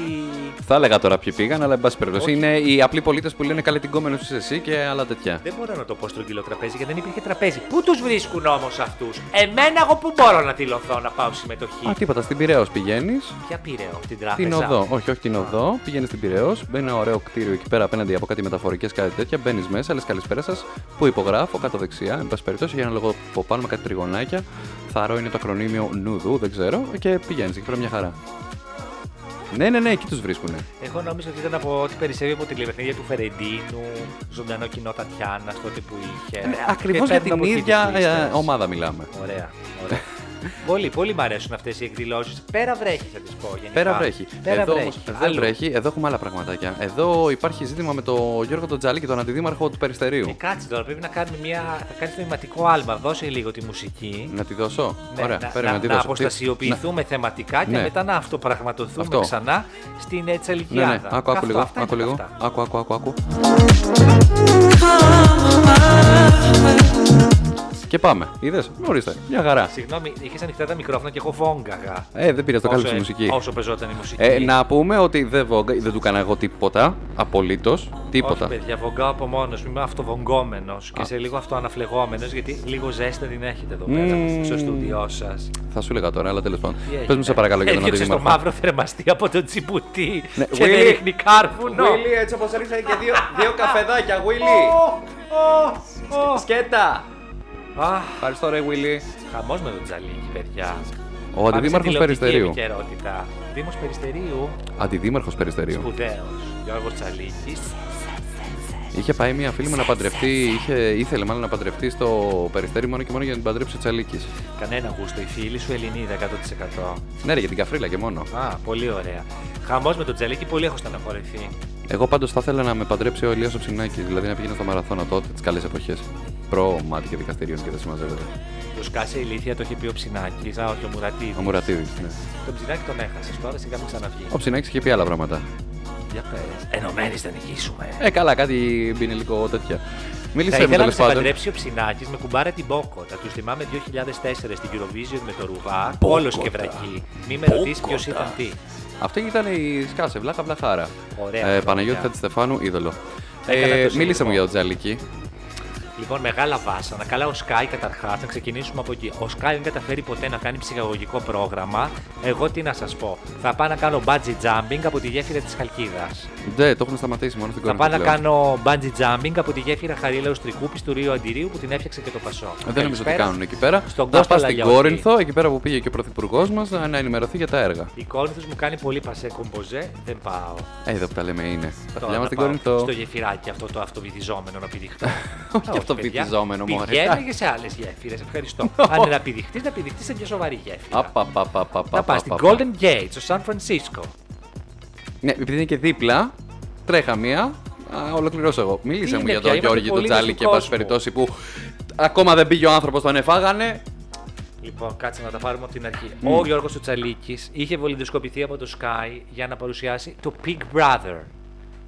Θα έλεγα τώρα ποιοι πήγαν, αλλά εν πάση περιπτώσει Όχι. είναι οι απλοί πολίτες που λένε καλή την κόμενος είσαι εσύ και άλλα τέτοια. Δεν μπορώ να το πω στρογγυλό τραπέζι γιατί δεν υπήρχε τραπέζι. Πού τους βρίσκουν όμως αυτούς; Εμένα, εγώ πού μπορώ να δηλωθώ να πάω συμμετοχή. Α, τίποτα, στην Πυραιό πηγαίνεις. Ποια πήρε την τράπεζα; Την οδό, όχι, όχι την οδό. Πηγαίνεις στην Πυραιό. Μπαίνει ένα ωραίο κτίριο εκεί πέρα απέναντι από κάτι μεταφορικές κάτι τέτοια. Μπαίνεις μέσα, λες καλησπέρα σας. Που υπογράφω κάτω δεξιά. Εν πάση περιπτώσει, για ένα λόγο από πάνω με κάτι τριγωνάκια. Θαρό είναι το ακρονίμιο Νούδου, δεν ξέρω. Και πηγαίνεις εκεί πέρα μια χαρά. Ναι, ναι, ναι, εκεί τους βρίσκουνε. Εγώ νόμιζα ότι ήταν από ό,τι περισσεύει από τη λιβεθνίδια του Φερεντίνου, ζωντανό κοινό Τατιάνα τότε που είχε. Ακριβώς Και για παίρνω την από εκεί ίδια τους λίστες. ε, ομάδα μιλάμε. Ωραία, ωραία. Πολύ, πολύ μ' αρέσουν αυτές οι εκδηλώσεις. Πέρα βρέχει, θα τις πω γενικά. Πέρα βρέχει. Πέρα εδώ βρέχει. όμως δεν Αλλού. βρέχει, εδώ έχουμε άλλα πραγματάκια. Εδώ υπάρχει ζήτημα με τον Γιώργο τον Τζαλίκη, τον αντιδήμαρχο του Περιστερίου. Ε, κάτσε τώρα, πρέπει να κάνουμε μια. Θα κάνεις νοηματικό άλμα. Δώσε λίγο τη μουσική. Να τη δώσω. Ναι, Ωραία, να, πέρα να, να τη να δώσω. αποστασιοποιηθούμε θεματικά και Ναι. μετά να αυτοπραγματοθούμε Αυτό. ξανά στην ε, Ναι, Τσαλικιάδα. ναι, άκου, άκου Αυτό, λίγο. αυτά Άκου είναι λίγο. αυτά. Άκου, άκου, άκου, άκου. Και Και πάμε. Είδες, ορίστε, μια χαρά. Συγγνώμη, είχες ανοιχτά τα μικρόφωνα και εγώ βόγγαγα. Ε, δεν πήρες το Όσο κάλυψη έ- μουσική. Όσο πεζόταν η μουσική. Ε, να πούμε ότι δεν, βόγκα, δεν του έκανα εγώ τίποτα. Απολύτως. Τίποτα. Όχι, παιδιά, βογκάω από μόνος μου. Είμαι αυτοβογκόμενο και Α. σε λίγο αυτοαναφλεγόμενος γιατί λίγο ζέστα την έχετε εδώ πέρα Μμμ. στο στούντιό σας. Θα σου έλεγα τώρα, αλλά τέλος πάντων. Πες μου σε παρακαλώ για τον Έδιωξε το αντιδήμαρχο. μαύρο θερμαστή από τον τσιμπουτί Ναι, και Willy. δεν ρίχνει κάρβουνο. έτσι όπως ρίξανε και δύο, δύο καφεδάκια, Willy. Σκέτα. Αχ, Ευχαριστώ, ρε Willy. χαμός με τον Τζαλίκη, παιδιά. Ο Πάμε σε αντιδήμαρχος τηλεοπτική Περιστερίου. επικαιρότητα. Δήμος Περιστερίου, Αντιδήμαρχος Περιστερίου. σπουδαίος, Γιώργος Τσαλίκης. Είχε πάει μια φίλη μου να παντρευτεί, είχε, ήθελε μάλλον να παντρευτεί στο Περιστέρι μόνο και μόνο για να την παντρέψει ο Τσαλίκης. Κανένα γούστο, η φίλη σου Ελληνίδα 100%. Ναι, ρε, για την καφρίλα και μόνο. Α, πολύ ωραία. Χαμός με τον Τζαλίκη, πολύ έχω στεναχωρηθεί. Εγώ πάντως θα ήθελα να με παντρέψει ο Ηλίας ο Ψινάκης, δηλαδή να πήγαινα στο μαραθώνα τότε, τις καλές εποχές. Προ μάτι και δικαστηρίων και δεν συμμαζεύεται. Το σκάσε ηλίθεια το είχε πει ο Ψινάκης, α, όχι ο Μουρατίδης. Ο Μουρατίδης, ναι. Τον Ψινάκη τον έχασες, τώρα σιγά μην ξαναβγείς. Ο Ψινάκης είχε πει άλλα πράγματα. Για πες. Ενωμένοι θα νικήσουμε. Ε, καλά, κάτι μπίνει λίγο τέτοια. Θα Μίλησε με ήθελα να τέλο σε πάντων. παντρέψει ο Ψινάκης με κουμπάρα την Μπόκοτα. Τους θυμάμαι 2004 στην Eurovision με το Ρουβά. Μπόκοτα. Όλο και βρακή. Μη με ρωτήσεις ποιος ήταν τι. Αυτή ήταν η σκάσε, βλάχα βλαχάρα. Ωραία Ε, χρόνια. Παναγιώτη Χατζηστεφάνου, είδωλο. Έκανα Ε, το μίλησε σύνδεσμο. μου για τον Τζαλίκη. Λοιπόν, μεγάλα βάσανα. Καλά, ο Sky καταρχάς, να ξεκινήσουμε από εκεί. Ο Sky δεν καταφέρει ποτέ να κάνει ψυχαγωγικό πρόγραμμα. Εγώ τι να σας πω. Θα πάω να κάνω bungee jumping από τη γέφυρα της Χαλκίδας. Ναι, το έχουν σταματήσει μόνο στην Θα κόρη. πάω να κάνω bungee jumping από τη γέφυρα Χαρίλαους Τρικούπης του Ρίου Αντιρίου που την έφτιαξε και το Πασό. Δεν νομίζω ότι Καλησπέρα. κάνουν εκεί πέρα. Στον Θα πας Κάπαλα στην για ό,τι. Κόρινθο, εκεί πέρα που πήγε και ο πρωθυπουργός μας, να ενημερωθεί για τα έργα. Η Κόρινθος μου κάνει πολύ πασέ κομποζέ, δεν πάω. Ε, εδώ που τα λέμε είναι. Τα Τώρα φιλιά μας να στην πάω Κόρινθο. Στο γεφυράκι αυτό το αυτοβυθιζόμενο να πηδηχτώ. [LAUGHS] Όχι αυτοβυθιζόμενο, μωρέ. Πηγαίνω και σε άλλες γέφυρες. Ευχαριστώ. [LAUGHS] Αν είναι να πηδηχτείς, να πηδηχτείς σε μια σοβαρή γέφυρα. Απαπαπαπαπαπα. Να πας στην Golden Gate, στο Σαν Φρανσίσκο. Ναι, επειδή είναι και δίπλα, τρέχα μία. Α, ολοκληρώσω εγώ. Μίλησε Είναι μου για πια, τον είμαστε Γιώργη τον πολύ Τζάλι του και εν πάση κόσμου. περιπτώσει που ακόμα δεν πήγε ο άνθρωπος, τον εφάγανε. Λοιπόν, κάτσε να τα πάρουμε από την αρχή. Ο Γιώργος Τσαλίκης είχε βολιδοσκοπηθεί από το Sky για να παρουσιάσει το Big Brother.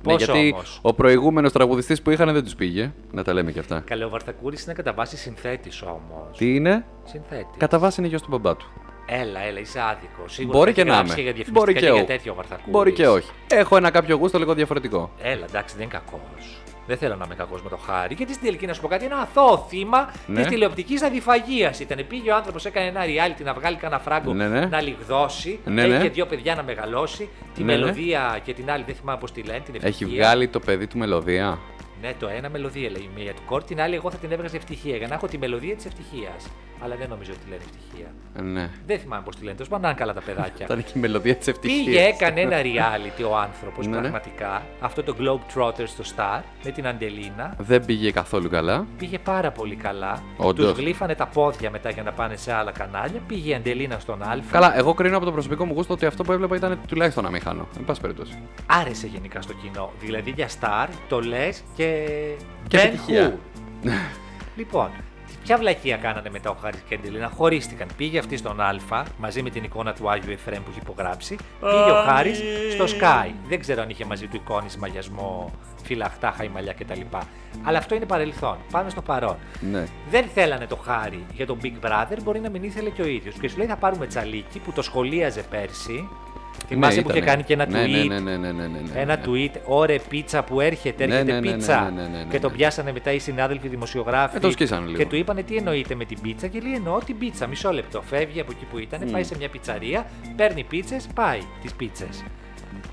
Ναι, Πώ γιατί όμως; ο προηγούμενος τραγουδιστής που είχαν δεν τους πήγε. Να τα λέμε και αυτά. Καλέ, ο Βαρθακούρη είναι κατά βάση συνθέτης όμως. Τι είναι, Συνθέτης. κατά βάση είναι γιος του μπαμπά του. Έλα, έλα, είσαι άδικο. Σίγουρα Μπορεί θα και έχει να γράψει είμαι. Για Μπορεί και, για όχι. τέτοιο ο Βαρθακούρης. Μπορεί και όχι. Έχω ένα κάποιο γούστο λίγο διαφορετικό. Έλα, εντάξει, δεν είναι κακός. Δεν θέλω να είμαι κακός με το χάρη. Γιατί στην τελική να σου πω κάτι, ένα αθώο θύμα Ναι. της τηλεοπτικής αδιφαγίας ήταν. Πήγε ο άνθρωπος, έκανε ένα reality να βγάλει κανένα φράγκο Ναι, ναι. να λιγδώσει. Ναι, έχει ναι. και δύο παιδιά να μεγαλώσει. Τη Ναι, ναι. μελωδία και την άλλη, δεν θυμάμαι πώς τη λένε. Την Έχει ευτυχία. βγάλει το παιδί του μελωδία; Ναι, το ένα μελωδία λέει μία του κόρ, την άλλη εγώ θα την έβγαζα ευτυχία για να έχω τη μελωδία της ευτυχίας. Αλλά δεν νομίζω ότι τη λένε ευτυχία. Ε, Ναι. Δεν θυμάμαι πώς τη λένε, τόσο πάντων, αν καλά τα παιδάκια. [LAUGHS] Ήταν και η μελωδία της ευτυχίας. Πήγε, έκανε ένα reality ο άνθρωπος Ναι, ναι. πραγματικά; Αυτό το Globetrotter στο Star με την Αντελίνα. Δεν πήγε καθόλου καλά. Πήγε πάρα πολύ καλά. Όντως. Τους γλύφανε τα πόδια μετά για να πάνε σε άλλα κανάλια. Πήγε η Αντελίνα στον Α. Καλά, εγώ κρίνω από το προσωπικό μου γούστο ότι αυτό που έβλεπα ήταν τουλάχιστον αμήχανο. Εν πάση περιπτώσει. Άρεσε γενικά στο κοινό. Δηλαδή για Star το λες και. Και Ben επιτυχία. Hur. [LAUGHS] λοιπόν, ποια βλακεία κάνανε μετά ο Χάρη και η Αντελίνα. Χωρίστηκαν. Πήγε αυτή στον Α μαζί με την εικόνα του Άγιου Εφρέμ που έχει υπογράψει. Πήγε ο Χάρη στο Sky. Δεν ξέρω αν είχε μαζί του εικόνες, μαγιασμό, φυλαχτά, χαϊμαλιά κτλ. Αλλά αυτό είναι παρελθόν. Πάμε στο παρόν. Ναι. Δεν θέλανε το χάρη για τον Big Brother, μπορεί να μην ήθελε και ο ίδιος. Και σου λέει θα πάρουμε τσαλίκι που το σχολίαζε πέρσι. Θυμάσαι που είχε ήτανε. κάνει και ένα ναι, tweet; Ναι, ναι, ναι, ναι, ναι, ναι, Ένα ναι. tweet, ωρε πίτσα που έρχεται, Ναι, έρχεται ναι, ναι, ναι, πίτσα. ναι, ναι, ναι, ναι, Και τον ναι. πιάσανε μετά οι συνάδελφοι δημοσιογράφοι. Ε, τον σκίσανε λίγο. Και του είπανε τι εννοείται με την πίτσα. Και λέει εννοώ την πίτσα. Μισό λεπτό. Φεύγει από εκεί που ήταν, πάει σε μια πιτσαρία, παίρνει πίτσες, πάει τις πίτσες.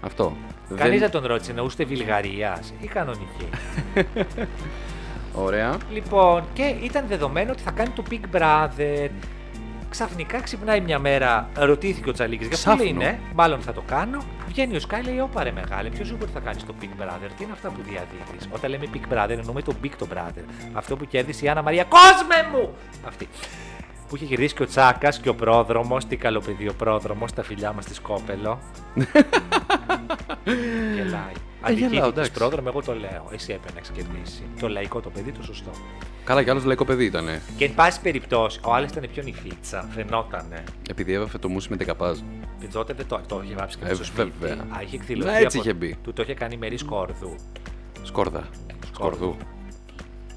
Αυτό. Κανείς Δεν- δεν τον ρώτησε, εννοούστε Βιλγαρία ή κανονική. [LAUGHS] Ωραία. Λοιπόν, και ήταν δεδομένο ότι θα κάνει το Big Brother. Ξαφνικά ξυπνάει μια μέρα, ρωτήθηκε ο Τσαλίκης για Ξάφνου. τι είναι, μάλλον θα το κάνω. Βγαίνει ο Σκάι, λέει: Ωπα ρε μεγάλε, ποιος σου μπορεί θα κάνεις το Big Brother, τι είναι αυτά που διαδίδεις. Όταν λέμε Big Brother, εννοούμε το Big το Brother. Αυτό που κέρδισε η Άννα Μαρία, κόσμε μου! Αυτή. Που είχε γυρίσει και ο Τσάκας και ο πρόδρομος, τι καλό παιδί ο πρόδρομος, τα φιλιά μας στη Σκόπελο. [LAUGHS] Γελάει. Ε, γελάω, Αντικείτητο εντάξει. πρόδρομο, εγώ το λέω. Εσύ έπαιρνες να κερδίσει. Το λαϊκό το παιδί, το σωστό. Καλά, κι άλλος λαϊκό παιδί ήταν. Και εν πάση περιπτώσει, ο άλλος ήταν πιο νυφίτσα. Φαινότανε. Επειδή έβαφε το μουσι με δεκαπάζ. Τότε δεν το, το είχε βάψει και Ε, μέσα στο σπίτι. βέβαια. Α, είχε εκδηλωθεί. Να, έτσι από- είχε μπει. Του το είχε κάνει μερή σκόρδου. Σκόρδα. Σκορδού.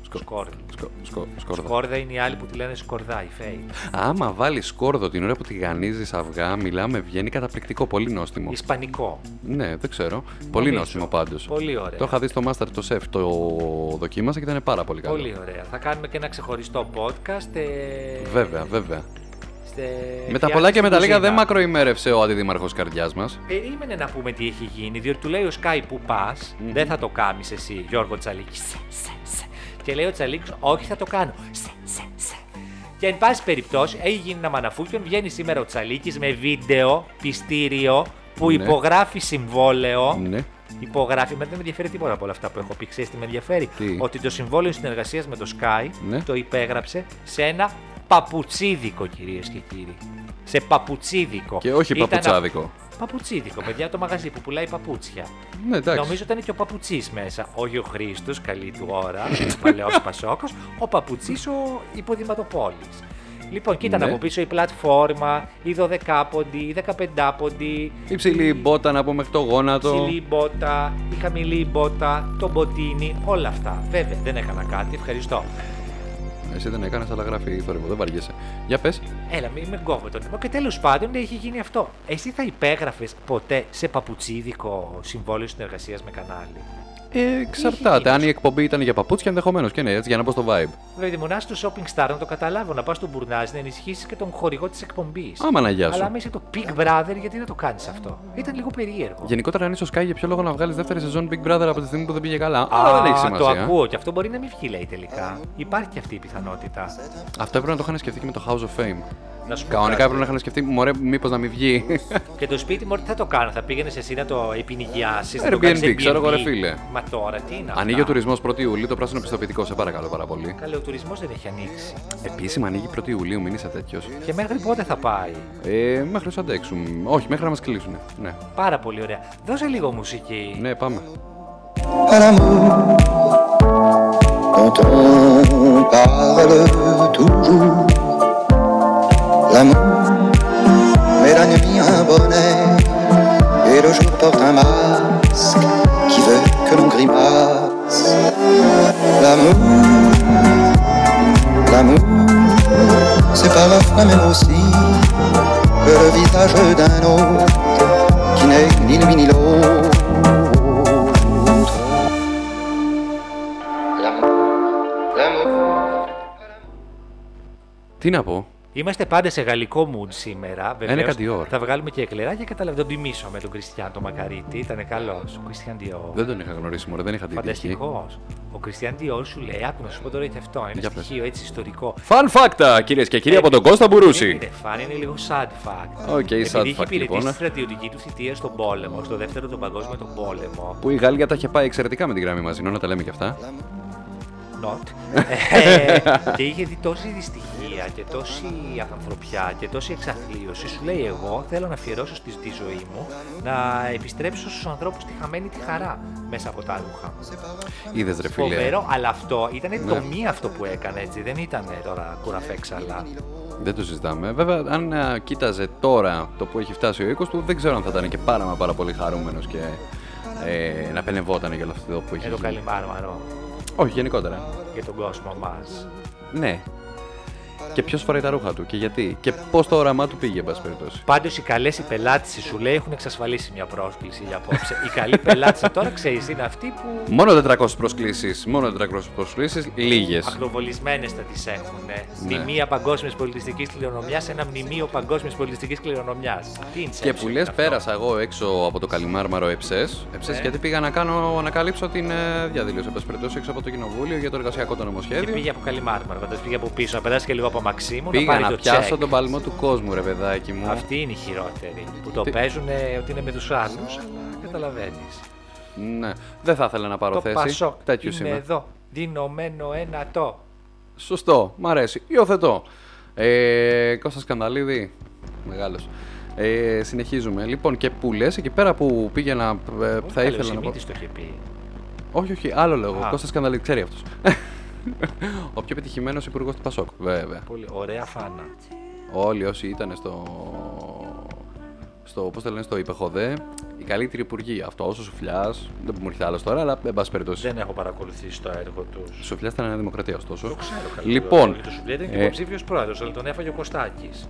Σκο- Σκόρδα. Σκο- σκο- σκόρδα. Σκόρδα είναι οι άλλοι που τη λένε σκορδά, η φέη. Άμα βάλεις σκόρδο την ώρα που τη γανίζεις αυγά, μιλάμε, βγαίνει καταπληκτικό, πολύ νόστιμο. Ισπανικό. Ναι, δεν ξέρω. Πολύ Νομίζω. νόστιμο πάντως. Πολύ ωραία. Το είχα δει στο Master το Chef, το δοκίμασα και ήταν πάρα πολύ καλό. Πολύ ωραία. Θα κάνουμε και ένα ξεχωριστό podcast. Ε... Βέβαια, βέβαια. στε- Με τα φτιάχνει πολλά και με τα λίγα κουζίνα. δεν μακροημέρευσε ο αντιδήμαρχος καρδιάς μας. Περίμενε να πούμε τι έχει γίνει, διότι του λέει ο Σκάι που πας, δεν θα το κάνεις εσύ, Γιώργο Τσαλίκης. Σε, σε, σε. Και λέει ο Τσαλίκη, Όχι, θα το κάνω. Σε, σε, σε. Και εν πάση περιπτώσει, έχει γίνει ένα μαναφούκιον. Βγαίνει σήμερα ο Τσαλίκης με βίντεο, πιστήριο, που Ναι. υπογράφει συμβόλαιο. Ναι. Υπογράφει, με δεν με ενδιαφέρει τίποτα από όλα αυτά που έχω πει. Ξέρεις τι με ενδιαφέρει; Τι; Ότι το συμβόλαιο συνεργασίας με το Sky Ναι. το υπέγραψε σε ένα παπουτσίδικο, κυρίες και κύριοι. Σε παπουτσίδικο. Και όχι Ήταν παπουτσάδικο. Παπουτσίδικο, παιδιά, το μαγαζί που πουλάει παπούτσια. Ναι, εντάξει. Νομίζω ήταν και ο παπουτσί μέσα. Όχι ο Χρήστος, καλή του ώρα, παλαιός [LAUGHS] Πασόκος. Ο παπουτσί ο υποδηματοπόλης. Λοιπόν, κοίτα Ναι. από πίσω η πλατφόρμα, η 12πόντη, η 15πόντη, Υψηλή μπότα να πω μέχρι το γόνατο. ψηλή μπότα, η χαμηλή μπότα, το μποτίνι, όλα αυτά. Βέβαια, δεν έκανα κάτι, ευχαριστώ. Εσύ δεν έκανες, αλλά γράφει θόρυβο, δεν βαριέσαι. Για πες. Έλα, μην με κόβω τον Και τέλος πάντων έχει γίνει αυτό. Εσύ θα υπέγραφες ποτέ σε παπουτσίδικο συμβόλαιο συνεργασίας με κανάλι; Ε, εξαρτάται. γίνει Αν αυτό. η εκπομπή ήταν για παπούτσια, ενδεχομένως και ναι, έτσι για να πω στο vibe. Βέβαια, ήμουν στο shopping star να το καταλάβω, να πας στον μπουρνάζ να ενισχύσεις και τον χορηγό της εκπομπής. Άμα να γεια Αλλά σου. άμα είσαι το Big Brother, γιατί να το κάνεις αυτό; Ήταν λίγο περίεργο. Γενικότερα, αν είσαι ο Sky, για ποιο λόγο να βγάλεις δεύτερη σεζόν Big Brother από τη στιγμή που δεν πήγε καλά; Α, Αλλά δεν έχει σημασία. το ακούω και αυτό μπορεί να μην βγει, λέει τελικά. Υπάρχει και αυτή η πιθανότητα. Αυτό έπρεπε να το είχαν σκεφτεί και με το House of Fame. Να σου πω Κανονικά κάτι. έπρεπε να είχαν σκεφτεί, μωρέ, μήπως να μην βγει. Και το σπίτι μου, τι θα το κάνω, θα πήγαινε εσύ να το επινηγιάσεις. Airbnb, ξέρω εγώ, ρε φίλε. Μα τώρα τι είναι. Ανοίγει ο αυτά. τουρισμός 1η Ιουλίου, το πράσινο πιστοποιητικό, σε παρακαλώ πάρα πολύ. Καλέ, ο τουρισμός δεν έχει ανοίξει. Επίσημα ανοίγει 1η Ιουλίου, μην είσαι τέτοιος. Και μέχρι πότε θα πάει; Ε, μέχρι να σου αντέξουν. Όχι, μέχρι να μας κλείσουν. Ναι, Πάρα πολύ ωραία. Δώσε λίγο μουσική. ναι, πάμε. à l'amour dont on parle toujours. L'amour met la nuit un bonnet et le jour porte un masque qui veut que l'on grimace. L'amour, l'amour, c'est par la flamme même aussi que le visage d'un autre qui n'est ni l'une ni l'autre. L'amour, l'amour. Τι να πω. Είμαστε πάντα σε γαλλικό mood σήμερα. Βεβαίως, Ένα Dior. Θα βγάλουμε και εκλερά και καταλαβαίνω. Τον τιμήσω με τον Κριστιαν τον Μακαρίτη. Ήταν καλός. Ο Κριστιαν Dior. Δεν τον είχα γνωρίσει, μωρέ, δεν είχα την τύχη. Φανταστικός. Ο Κριστιαν Dior σου λέει: Άκου να σου πω τώρα γιατί αυτό. Είναι Για πες. στοιχείο έτσι ιστορικό. Fun fact, κυρίες και κύριοι, από τον Κώστα Δεν Μπουρούση. είναι φαν, είναι λίγο sad fact. Οκ, sad Επειδή είχε fact, υπηρετήσει λοιπόν. τη στρατιωτική του θητεία στον πόλεμο, στο δεύτερο τον παγκόσμιο τον πόλεμο. Που η Γαλλία τα είχε πάει εξαιρετικά με την γραμμή μαζί, να τα λέμε και αυτά. Not. [LAUGHS] Ε, και είχε δει τόση δυστυχία και τόση απανθρωπιά και τόση εξαθλίωση. Σου λέει: Εγώ θέλω να αφιερώσω στη, τη ζωή μου να επιστρέψω στους ανθρώπους τη χαμένη τη χαρά μέσα από τα ρούχα. Είδες ρε φίλε. Φοβερό, αλλά αυτό ήταν Ναι. το μία αυτό που έκανε έτσι. Δεν ήταν τώρα κουραφέξαλα. Δεν το συζητάμε. Βέβαια, αν α, κοίταζε τώρα το που έχει φτάσει ο οίκος του, δεν ξέρω αν θα ήταν και πάρα μα πάρα πολύ χαρούμενος και ε, να πενευόταν για όλο αυτό που έχει Ε, το γίνει. καλυμάρμαρο Όχι, γενικότερα. για τον κόσμο μας. Ναι. Και ποιος φοράει τα ρούχα του και γιατί. Και πώς το όραμά του πήγε, εν πάση περιπτώσει. Πάντως οι καλές οι πελάτες σου λέει έχουν εξασφαλίσει μια πρόσκληση για απόψε. οι καλοί πελάτες τώρα ξέρεις είναι αυτοί που Μόνο 400 προσκλήσεις. Μόνο 400 προσκλήσεις, λίγες. Ακροβολισμένε θα τις έχουν. Ναι. Μνημεία παγκόσμιας πολιτιστικής κληρονομιάς, ένα μνημείο παγκόσμιας πολιτιστικής κληρονομιάς. Τι είναι Και που λες, πέρασα εγώ έξω από το Καλιμάρμαρο Εψές. Εψές Ναι. γιατί πήγα να κάνω, να καλύψω την ε, διαδήλωση. Εν πάση περιπτώσει, έξω από το κοινοβούλιο για το εργασιακό το Και νομοσχέδιο. πήγε από καλή μάρμαρα, φαντάζεσαι πήγε από πίσω, να περάσει και λίγο από Μαξίμου, Πήγα να πάρει να το πιάσω τσεκ. τον παλμό του κόσμου, ρε παιδάκι μου. Αυτή είναι η χειρότερη. Που το Τι- παίζουν ότι είναι με τους άλλους, αλλά καταλαβαίνεις. Ναι. Δεν θα ήθελα να πάρω Το θέση. Πασόκ Τέτοιος είναι είμαι. εδώ. Δυνωμένο ένα το. Σωστό, μ' αρέσει. Υιοθετώ. Ε, Κώστας Σκανδαλίδη, μεγάλος. Ε, συνεχίζουμε. Λοιπόν, και που λες, εκεί πέρα που πήγαινα, ε, θα ήθελα να πω... το είχε πει. Όχι, όχι, άλλο λόγο. Α. Κώστας Σκανδαλίδη, ξέρει αυτός. Ο πιο πετυχημένος υπουργός του Πασόκ, βέβαια. Πολύ ωραία φάνα. Όλοι όσοι ήταν στο, στο, πώς το λένε, στο υπεχοδέ, οι καλύτεροι υπουργοί. Αυτό ο Σουφλιάς, δεν μου έρχεται άλλος τώρα, αλλά εν πάση περιπτώσει. Δεν έχω παρακολουθήσει το έργο τους. Σουφλιάς ήταν Νέα Δημοκρατία, ωστόσο. Το ξέρω καλά. Λοιπόν, το Σουβλιέτη ήταν και ε, υποψήφιος πρόεδρος, αλλά τον έφαγε ο Κωστάκης.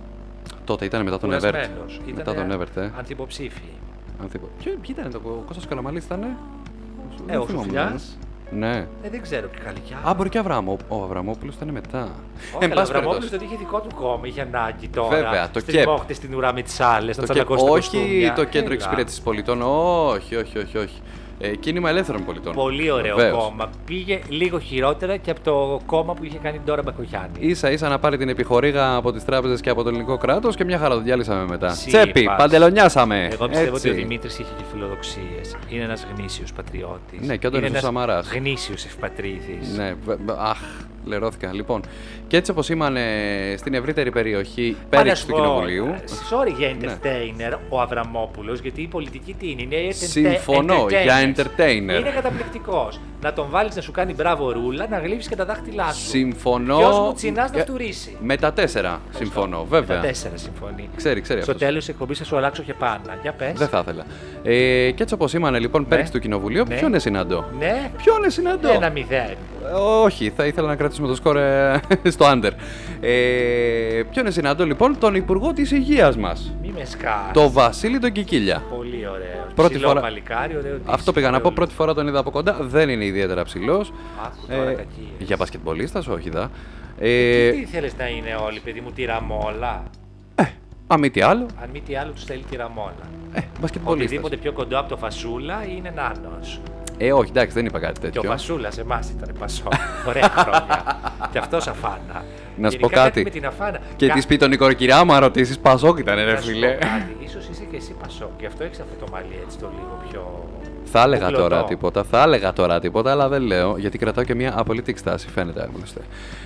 τότε ήταν μετά τον Εβέρτ. Μετά τον Εβέρτ, ε. Αντιποψήφοι. Αν θυμώ. Ποιο, ποιο ήταν το ο Κώστας Καλαμαλής ήταν. Ε, ο Σουφλιάς. Ναι. Ε, δεν ξέρω ποια καλικιά. Α, μπορεί και Αβραμό, ο Αβραμόπουλος ήταν μετά. Όχι, Εν αλλά ο πάση Αβραμόπουλος περιπτώσει. τότε είχε δικό του κόμμα, είχε ανάγκη τώρα. Βέβαια, το στις ΚΕΠ. μόχτες στην ουρά με τις άλλες, να Το τσαλακώσει και- τα όχι κοστούμια. το κέντρο Έλα. εξυπηρέτησης πολιτών. Όχι, όχι, όχι. όχι. Ε, κίνημα ελεύθερων πολιτών. Πολύ ωραίο Βεβαίως. κόμμα. Πήγε λίγο χειρότερα και από το κόμμα που είχε κάνει την Τώρα Μπακογιάννη. σα ίσα να πάρει την επιχορήγα από τις τράπεζες και από το ελληνικό κράτος και μια χαρά το διάλυσαμε μετά. Σύπας. Τσέπη, παντελονιάσαμε. Εγώ πιστεύω Έτσι. ότι ο Δημήτρης είχε και φιλοδοξίες. Είναι ένας γνήσιος πατριώτης. Ναι, και όταν είναι είναι ο Σαμαράς. Γνήσιος ευπατρίδης. Ναι, βε- βε- αχ, λερώθηκα. Λοιπόν, και έτσι όπως σήμανε στην ευρύτερη περιοχή πέριξης του Κοινοβουλίου. ε, Sorry για Ναι. entertainer ο Αβραμόπουλος, γιατί η πολιτική τι είναι. Είναι enter- Συμφωνώ, entertainers. για entertainer. Είναι καταπληκτικός. Να τον βάλεις να σου κάνει μπράβο ρούλα, να γλύψεις και τα δάχτυλά σου. Συμφωνώ. Ποιος μου τσινάς να Ε, φτουρήσει; Με τα τέσσερα συμφωνώ, Με βέβαια. τα τέσσερα συμφωνεί. Ξέρει, ξέρει Στο αυτός. τέλος της εκπομπής θα σου αλλάξω και πάνω. Για πες. Δεν θα ήθελα. Ε, και έτσι όπως σήμανε λοιπόν πέριξης του Κοινοβουλίου, Ναι. ποιον είναι συναντώ; Ναι, Ποιον είναι συναντώ; ένα μηδέν. Ε, Όχι, θα ήθελα να κρατήσουμε το σκορ ε, [LAUGHS] στο under. Ε, ποιον είναι συναντώ λοιπόν, τον Υπουργό της Υγείας μας. Μη με σκάς. Το Βασίλη τον Κικίλια. Πολύ ωραίο. Πρώτη Ψηλό φορά- παλικάρι, ωραίο Αυτό δίσκο, πήγα να ωραίο πω. Πρώτη φορά τον είδα από κοντά. Δεν είναι ιδιαίτερα ψηλός. Άκου τώρα κακίες. για μπασκετμπολίστας, όχι δα. Ε, Ε, τι θέλεις να είναι όλοι, παιδί μου, τη ραμόλα; Αν μη τι άλλο, Αν μη τι άλλο, τους θέλει τη ραμόλα. ε, μπασκετμπολίστας. Οτιδήποτε πιο κοντό από το φασούλα είναι νάνος. Ε, όχι, εντάξει, δεν είπα κάτι Και ο τέτοιο. φασούλας εμάς ήταν πασό. Ωραία χρόνια. [LAUGHS] και αυτός αφάνα. Να σου πω Γενικά κάτι. Με την αφάνα. Και Κα- της πει τον Νικορκυριά, άμα ρωτήσει, Πασόκ ήταν, να ρε σου πω φίλε. κάτι. Ίσως είσαι και εσύ πασό. Γι' αυτό έχεις αυτό το μαλλί έτσι το λίγο πιο. Θα έλεγα κουκλωτό. τώρα τίποτα, θα έλεγα τώρα τίποτα, αλλά δεν λέω, γιατί κρατάω και μια απολύτικη στάση, φαίνεται άγνωστε.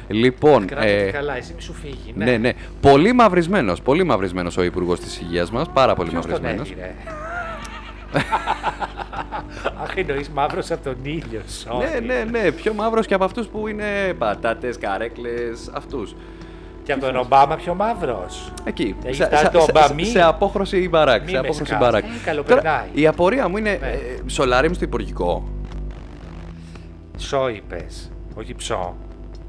Λοιπόν, Κράτα ε, τη καλά, εσύ μη σου φύγει. ναι, ναι, πολύ μαυρισμένος, πολύ μαυρισμένος ο Υπουργός της Υγείας μας, πάρα πολύ Ποιος τον μαυρισμένος. έγειρε. [LAUGHS] Αχ, εννοείς μαύρος από τον ήλιο, sorry. Ναι, ναι, ναι, πιο μαύρος και από αυτούς που είναι πατάτες, καρέκλες, αυτούς. Και από τον Ομπάμα πιο μαύρος. Εκεί. Έχει Σε, φτάσει σε, το σε, Ομπαμί. σε απόχρωση μπαράκ. Μη Σε με απόχρωση σκάς. μπαράκ. Ε, καλοπερνάει. η απορία μου είναι. Ναι. Ε, σολάρι μου στο υπουργικό. Σο είπες, όχι ψω.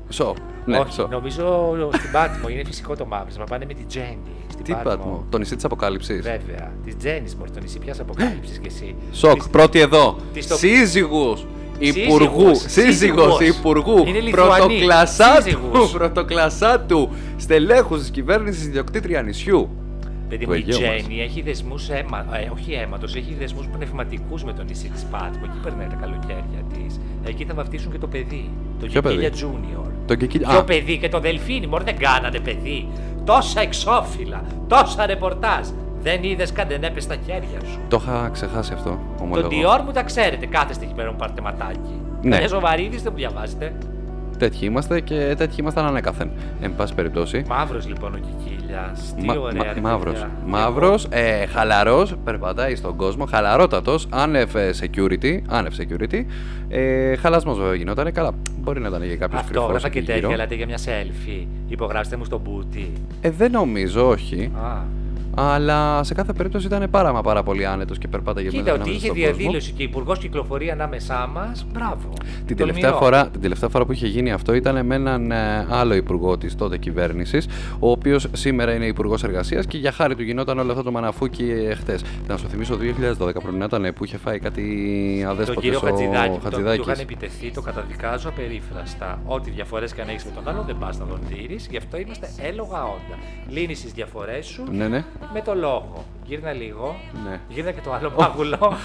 Σο. Ναι, όχι, σο. νομίζω στην Πάτμο είναι φυσικό το μαύρισμα. Πάνε με την Τζέννη. Στην Τι πάτμο, το νησί της Αποκάλυψης. Βέβαια. Της Τζέννης, Μωρή, το νησί πια αποκάλυψης κι εσύ. Σοκ, Της- πρώτη εδώ. της το- Σύζυγου. Υπουργού, Σύζυγος, σύζυγος σύζυγος. υπουργού, Είναι Λιθουανή. πρωτοκλασσά του, Σύζυγος. πρωτοκλασσά του, στελέχους της κυβέρνησης ιδιοκτήτρια νησιού. Παιδί του μου, η Αιγαίου μας. Τζέννη έχει δεσμούς αίμα, ε, όχι αίματος, έχει δεσμούς πνευματικούς με το νησί της Πάτμο. Εκεί περνάει τα καλοκαίρια της. Εκεί θα βαφτίσουν και το παιδί. Το Ποιο παιδί; Κικίλια Junior. Το Κικίλια- Ποιο Α. παιδί και το Δελφίνι, μωρέ δεν κάνατε παιδί. Τόσα εξώφυλλα, τόσα ρεπορτάζ. Δεν είδες καν δεν έπεσε στα χέρια σου. Το είχα ξεχάσει αυτό, Το ομολογώ. Dior μου τα ξέρετε, κάθεστε εκεί πέρα μου πάρετε ματάκι. Ναι. Ναι. Ζωβαρίδη δεν μου διαβάζετε. Τέτοιοι είμαστε και τέτοιοι ήμασταν ανέκαθεν. Εν πάση περιπτώσει. Μαύρος λοιπόν ο Κικίλια. Τι Μα- ωραία. μα- ρε μαύρος. παιδιά. Μαύρος, ε, χαλαρός, περπατάει στον κόσμο, χαλαρότατος, άνευ ε, security, άνευ security. Ε, χαλασμός βέβαια γινόταν, καλά, μπορεί να ήταν για κάποιος Αυτό, κρυφός έγραφα εκεί και γύρω. τέτοια, λέτε για μια selfie. Υπογράψτε μου στον μπούτι. Ε, δεν νομίζω, όχι. Α. Αλλά σε κάθε περίπτωση ήταν πάρα μα πάρα πολύ άνετος και περπάταγε Κοίτα, μέσα ότι ανάμεσα είχε στον κόσμο. διαδήλωση και υπουργός κυκλοφορία ανάμεσά μας. Μπράβο. Την τελευταία, Τολμηρό. φορά, την τελευταία φορά που είχε γίνει αυτό ήταν με έναν ε, άλλο υπουργό της τότε κυβέρνησης, ο οποίος σήμερα είναι υπουργός εργασίας και για χάρη του γινόταν όλο αυτό το μαναφούκι χτε. Να σου θυμίσω, το 2012 πρέπει να ήταν που είχε φάει κάτι Τον αδέσποτο κύριο Χατζηδάκη, που τον- του Χατζηδάκης. είχαν επιτεθεί, το καταδικάζω απερίφραστα. Ό,τι διαφορές και αν έχεις με τον άλλον δεν πας να τον δει. Γι' αυτό είμαστε έλογα όντα. Λύνεις τις διαφορές σου Ναι, ναι. Με το λόγο. Γύρνα λίγο. Ναι. Γύρνα και το άλλο μάγουλο.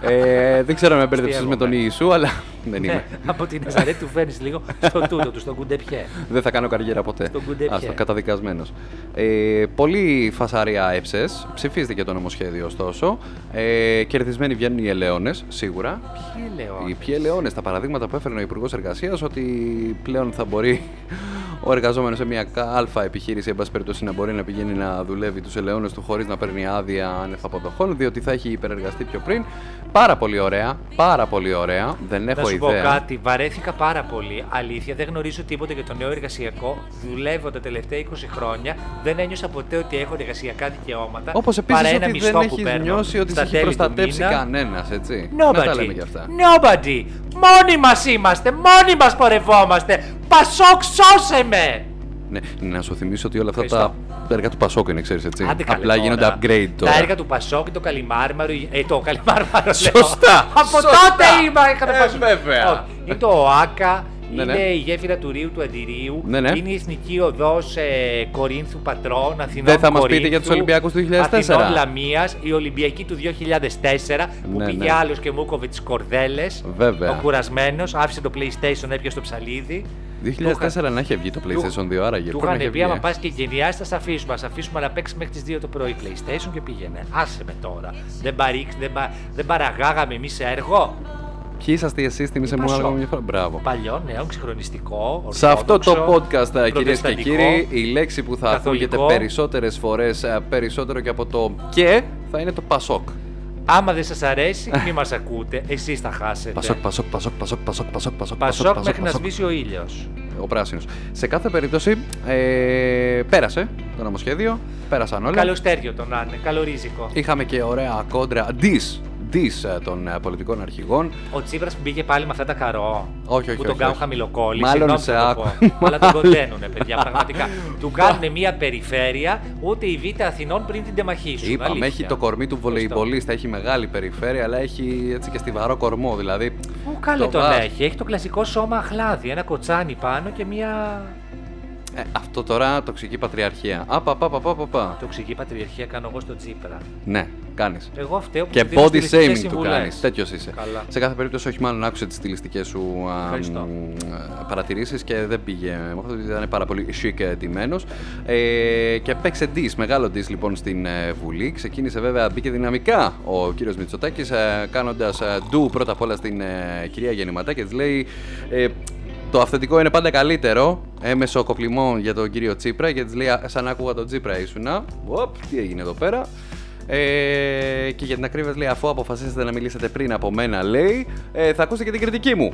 ε, δεν ξέρω αν με μπέρδεψε με τον Αστείευομαι. Ιησού, αλλά δεν Ναι, είμαι. [LAUGHS] από την Ναζαρέτ του φέρνεις λίγο στο τούτο του, στον κουντεπιέ. Δεν θα κάνω καριέρα ποτέ. Στον Κουντεπιέ. Άστο, καταδικασμένος. Ε, πολύ φασαρία έψες. Ψηφίστηκε το νομοσχέδιο ωστόσο. Ε, κερδισμένοι βγαίνουν οι ελαιώνες, σίγουρα. Ποιοι λέω. Οι ποιοι ελαιώνες, τα παραδείγματα που έφερε ο Υπουργός Εργασίας, ότι πλέον θα μπορεί ο εργαζόμενος σε μια αλφα επιχείρηση, εν πάση περιπτώσει, να μπορεί να πηγαίνει να δουλεύει τους ελαιώνες του χωρίς να παίρνει άδεια άνευ αποδοχών, διότι θα έχει υπερεργαστεί πιο πριν. Πάρα πολύ ωραία, πάρα πολύ ωραία. Δεν έχω Να σου σου πω ιδέα. κάτι, βαρέθηκα πάρα πολύ. Αλήθεια, δεν γνωρίζω τίποτα για το νέο εργασιακό. Δουλεύω τα τελευταία 20 χρόνια. Δεν ένιωσα ποτέ ότι έχω εργασιακά δικαιώματα. Όπως παρά επίση ένα ότι μισθό δεν που έχεις παίρνω νιώσει ότι στα σε έχει τέλη του προστατεύσει μήνα. κανένας, έτσι. Να τα λέμε Nobody. κι αυτά. Nobody. Μόνοι μας είμαστε. Μόνοι μας πορευόμαστε. Πασόκ, σώσε με. Ναι, να σου θυμίσω ότι όλα αυτά Ευχαριστώ. τα έργα του Πασόκ είναι, ξέρεις έτσι. Άντε καλέ Απλά τώρα. γίνονται upgrade τώρα. Τα έργα του Πασόκ, το Καλιμάρμαρο. Ε, το Καλιμάρμαρο. λέω. Σωστά, Από σωστά. τότε είμαι. είχαμε Ε, Πασόκ. βέβαια. Όχι, Είναι το ΟΑΚΑ. Ναι, είναι ναι. η γέφυρα του Ρίου του Αντιρίου. Ναι, ναι. Είναι η εθνική οδός ε, Κορίνθου Πατρών, Αθηνών. Δεν θα μας πείτε Κορίνθου, για τους Ολυμπιακούς του 2004. Αθηνών Λαμίας, η Ολυμπιακή του 2004 που Ναι, πήγε ναι. άλλος και μου έκοβε τι κορδέλες. Βέβαια. Ο κουρασμένος, άφησε το PlayStation, έπιασε το ψαλίδι. 2004 να είχε βγει το PlayStation 2, άραγε. Του Πού να είχε είχαν πει: βγει, Άμα ε; πας και γενιάσει, θα σε αφήσουμε. Θα σε αφήσουμε να παίξει μέχρι τις 2 το πρωί PlayStation και πήγαινε. Άσε με τώρα. Δεν, παρήξ, δεν, πα, δεν παραγάγαμε εμείς έργο. Ποιοι είσαστε εσείς, θυμίσαι μου Πασόκ. άλλο μια φορά. Μπράβο. Παλιό, νέο, ξεχρονιστικό. Σε αυτό το ορθόδοξο, podcast, ε, κυρίες και προτεσταντικό. κύριοι, η λέξη που θα ακούγεται καθολικό. περισσότερες φορές, περισσότερο και από το και, θα είναι το Πασόκ. Άμα δεν σας αρέσει, μη μας ακούτε. Εσείς θα χάσετε. Πασόκ, Πασόκ, Πασόκ, Πασόκ, Πασόκ, Πασόκ, Πασόκ, Πασόκ μέχρι να Πασόκ. σβήσει ο ήλιος. Ο πράσινος. Σε κάθε περίπτωση, ε, πέρασε το νομοσχέδιο, πέρασαν όλα. Καλό στέριο τον να είναι, καλό ρίζικο. Είχαμε και ωραία κόντρα δις, δις ε, των ε, πολιτικών αρχηγών. Ο Τσίπρας που πήγε πάλι με αυτά τα καρό. Όχι, όχι, Που τον όχι, κάνουν όχι. χαμηλοκόλλη. Μάλλον συγγνώμη σε που το άκου- πω. [LAUGHS] Αλλά τον Μάλλον. κοντένουνε, παιδιά, πραγματικά. [LAUGHS] του κάνουν μια περιφέρεια, ούτε η Β' Αθηνών πριν την τεμαχίσουν. Είπαμε, αλήθεια. έχει το κορμί του βολεϊμπολίστα, έχει μεγάλη περιφέρεια, αλλά έχει έτσι και στιβαρό κορμό. Δηλαδή, Πού καλέ το τον βάζ. έχει. Έχει το κλασικό σώμα αχλάδι. Ένα κοτσάνι πάνω και μια ε, αυτό τώρα τοξική πατριαρχία. Απα, πα, πα, πα, πα, πα. τοξική πατριαρχία κάνω εγώ στο Τσίπρα. Ναι, κάνεις. Εγώ φταίω που Και του δίνω body στιλιστικές shaming του συμβουλές. κάνεις. Τέτοιος είσαι. Καλά. Σε κάθε περίπτωση, όχι μάλλον άκουσε τις στιλιστικές σου Ευχαριστώ. παρατηρήσεις και δεν πήγε με αυτό, γιατί ήταν πάρα πολύ chic εντυμένος. Ε, και παίξε dis, μεγάλο dis λοιπόν στην ε, Βουλή. Ξεκίνησε βέβαια, μπήκε δυναμικά ο κύριος Μητσοτάκης, ε, κάνοντας ντου πρώτα απ' όλα στην ε, κυρία Γεννηματά και της λέει. Ε, το αυθεντικό είναι πάντα καλύτερο. Έμεσο κοπλιμό για τον κύριο Τσίπρα και τη λέει: «Α, Σαν άκουγα τον Τσίπρα ήσουνα. Οπ, τι έγινε εδώ πέρα. Ε, και για την ακρίβεια λέει: Αφού αποφασίσετε να μιλήσετε πριν από μένα, λέει, ε, θα ακούσετε και την κριτική μου.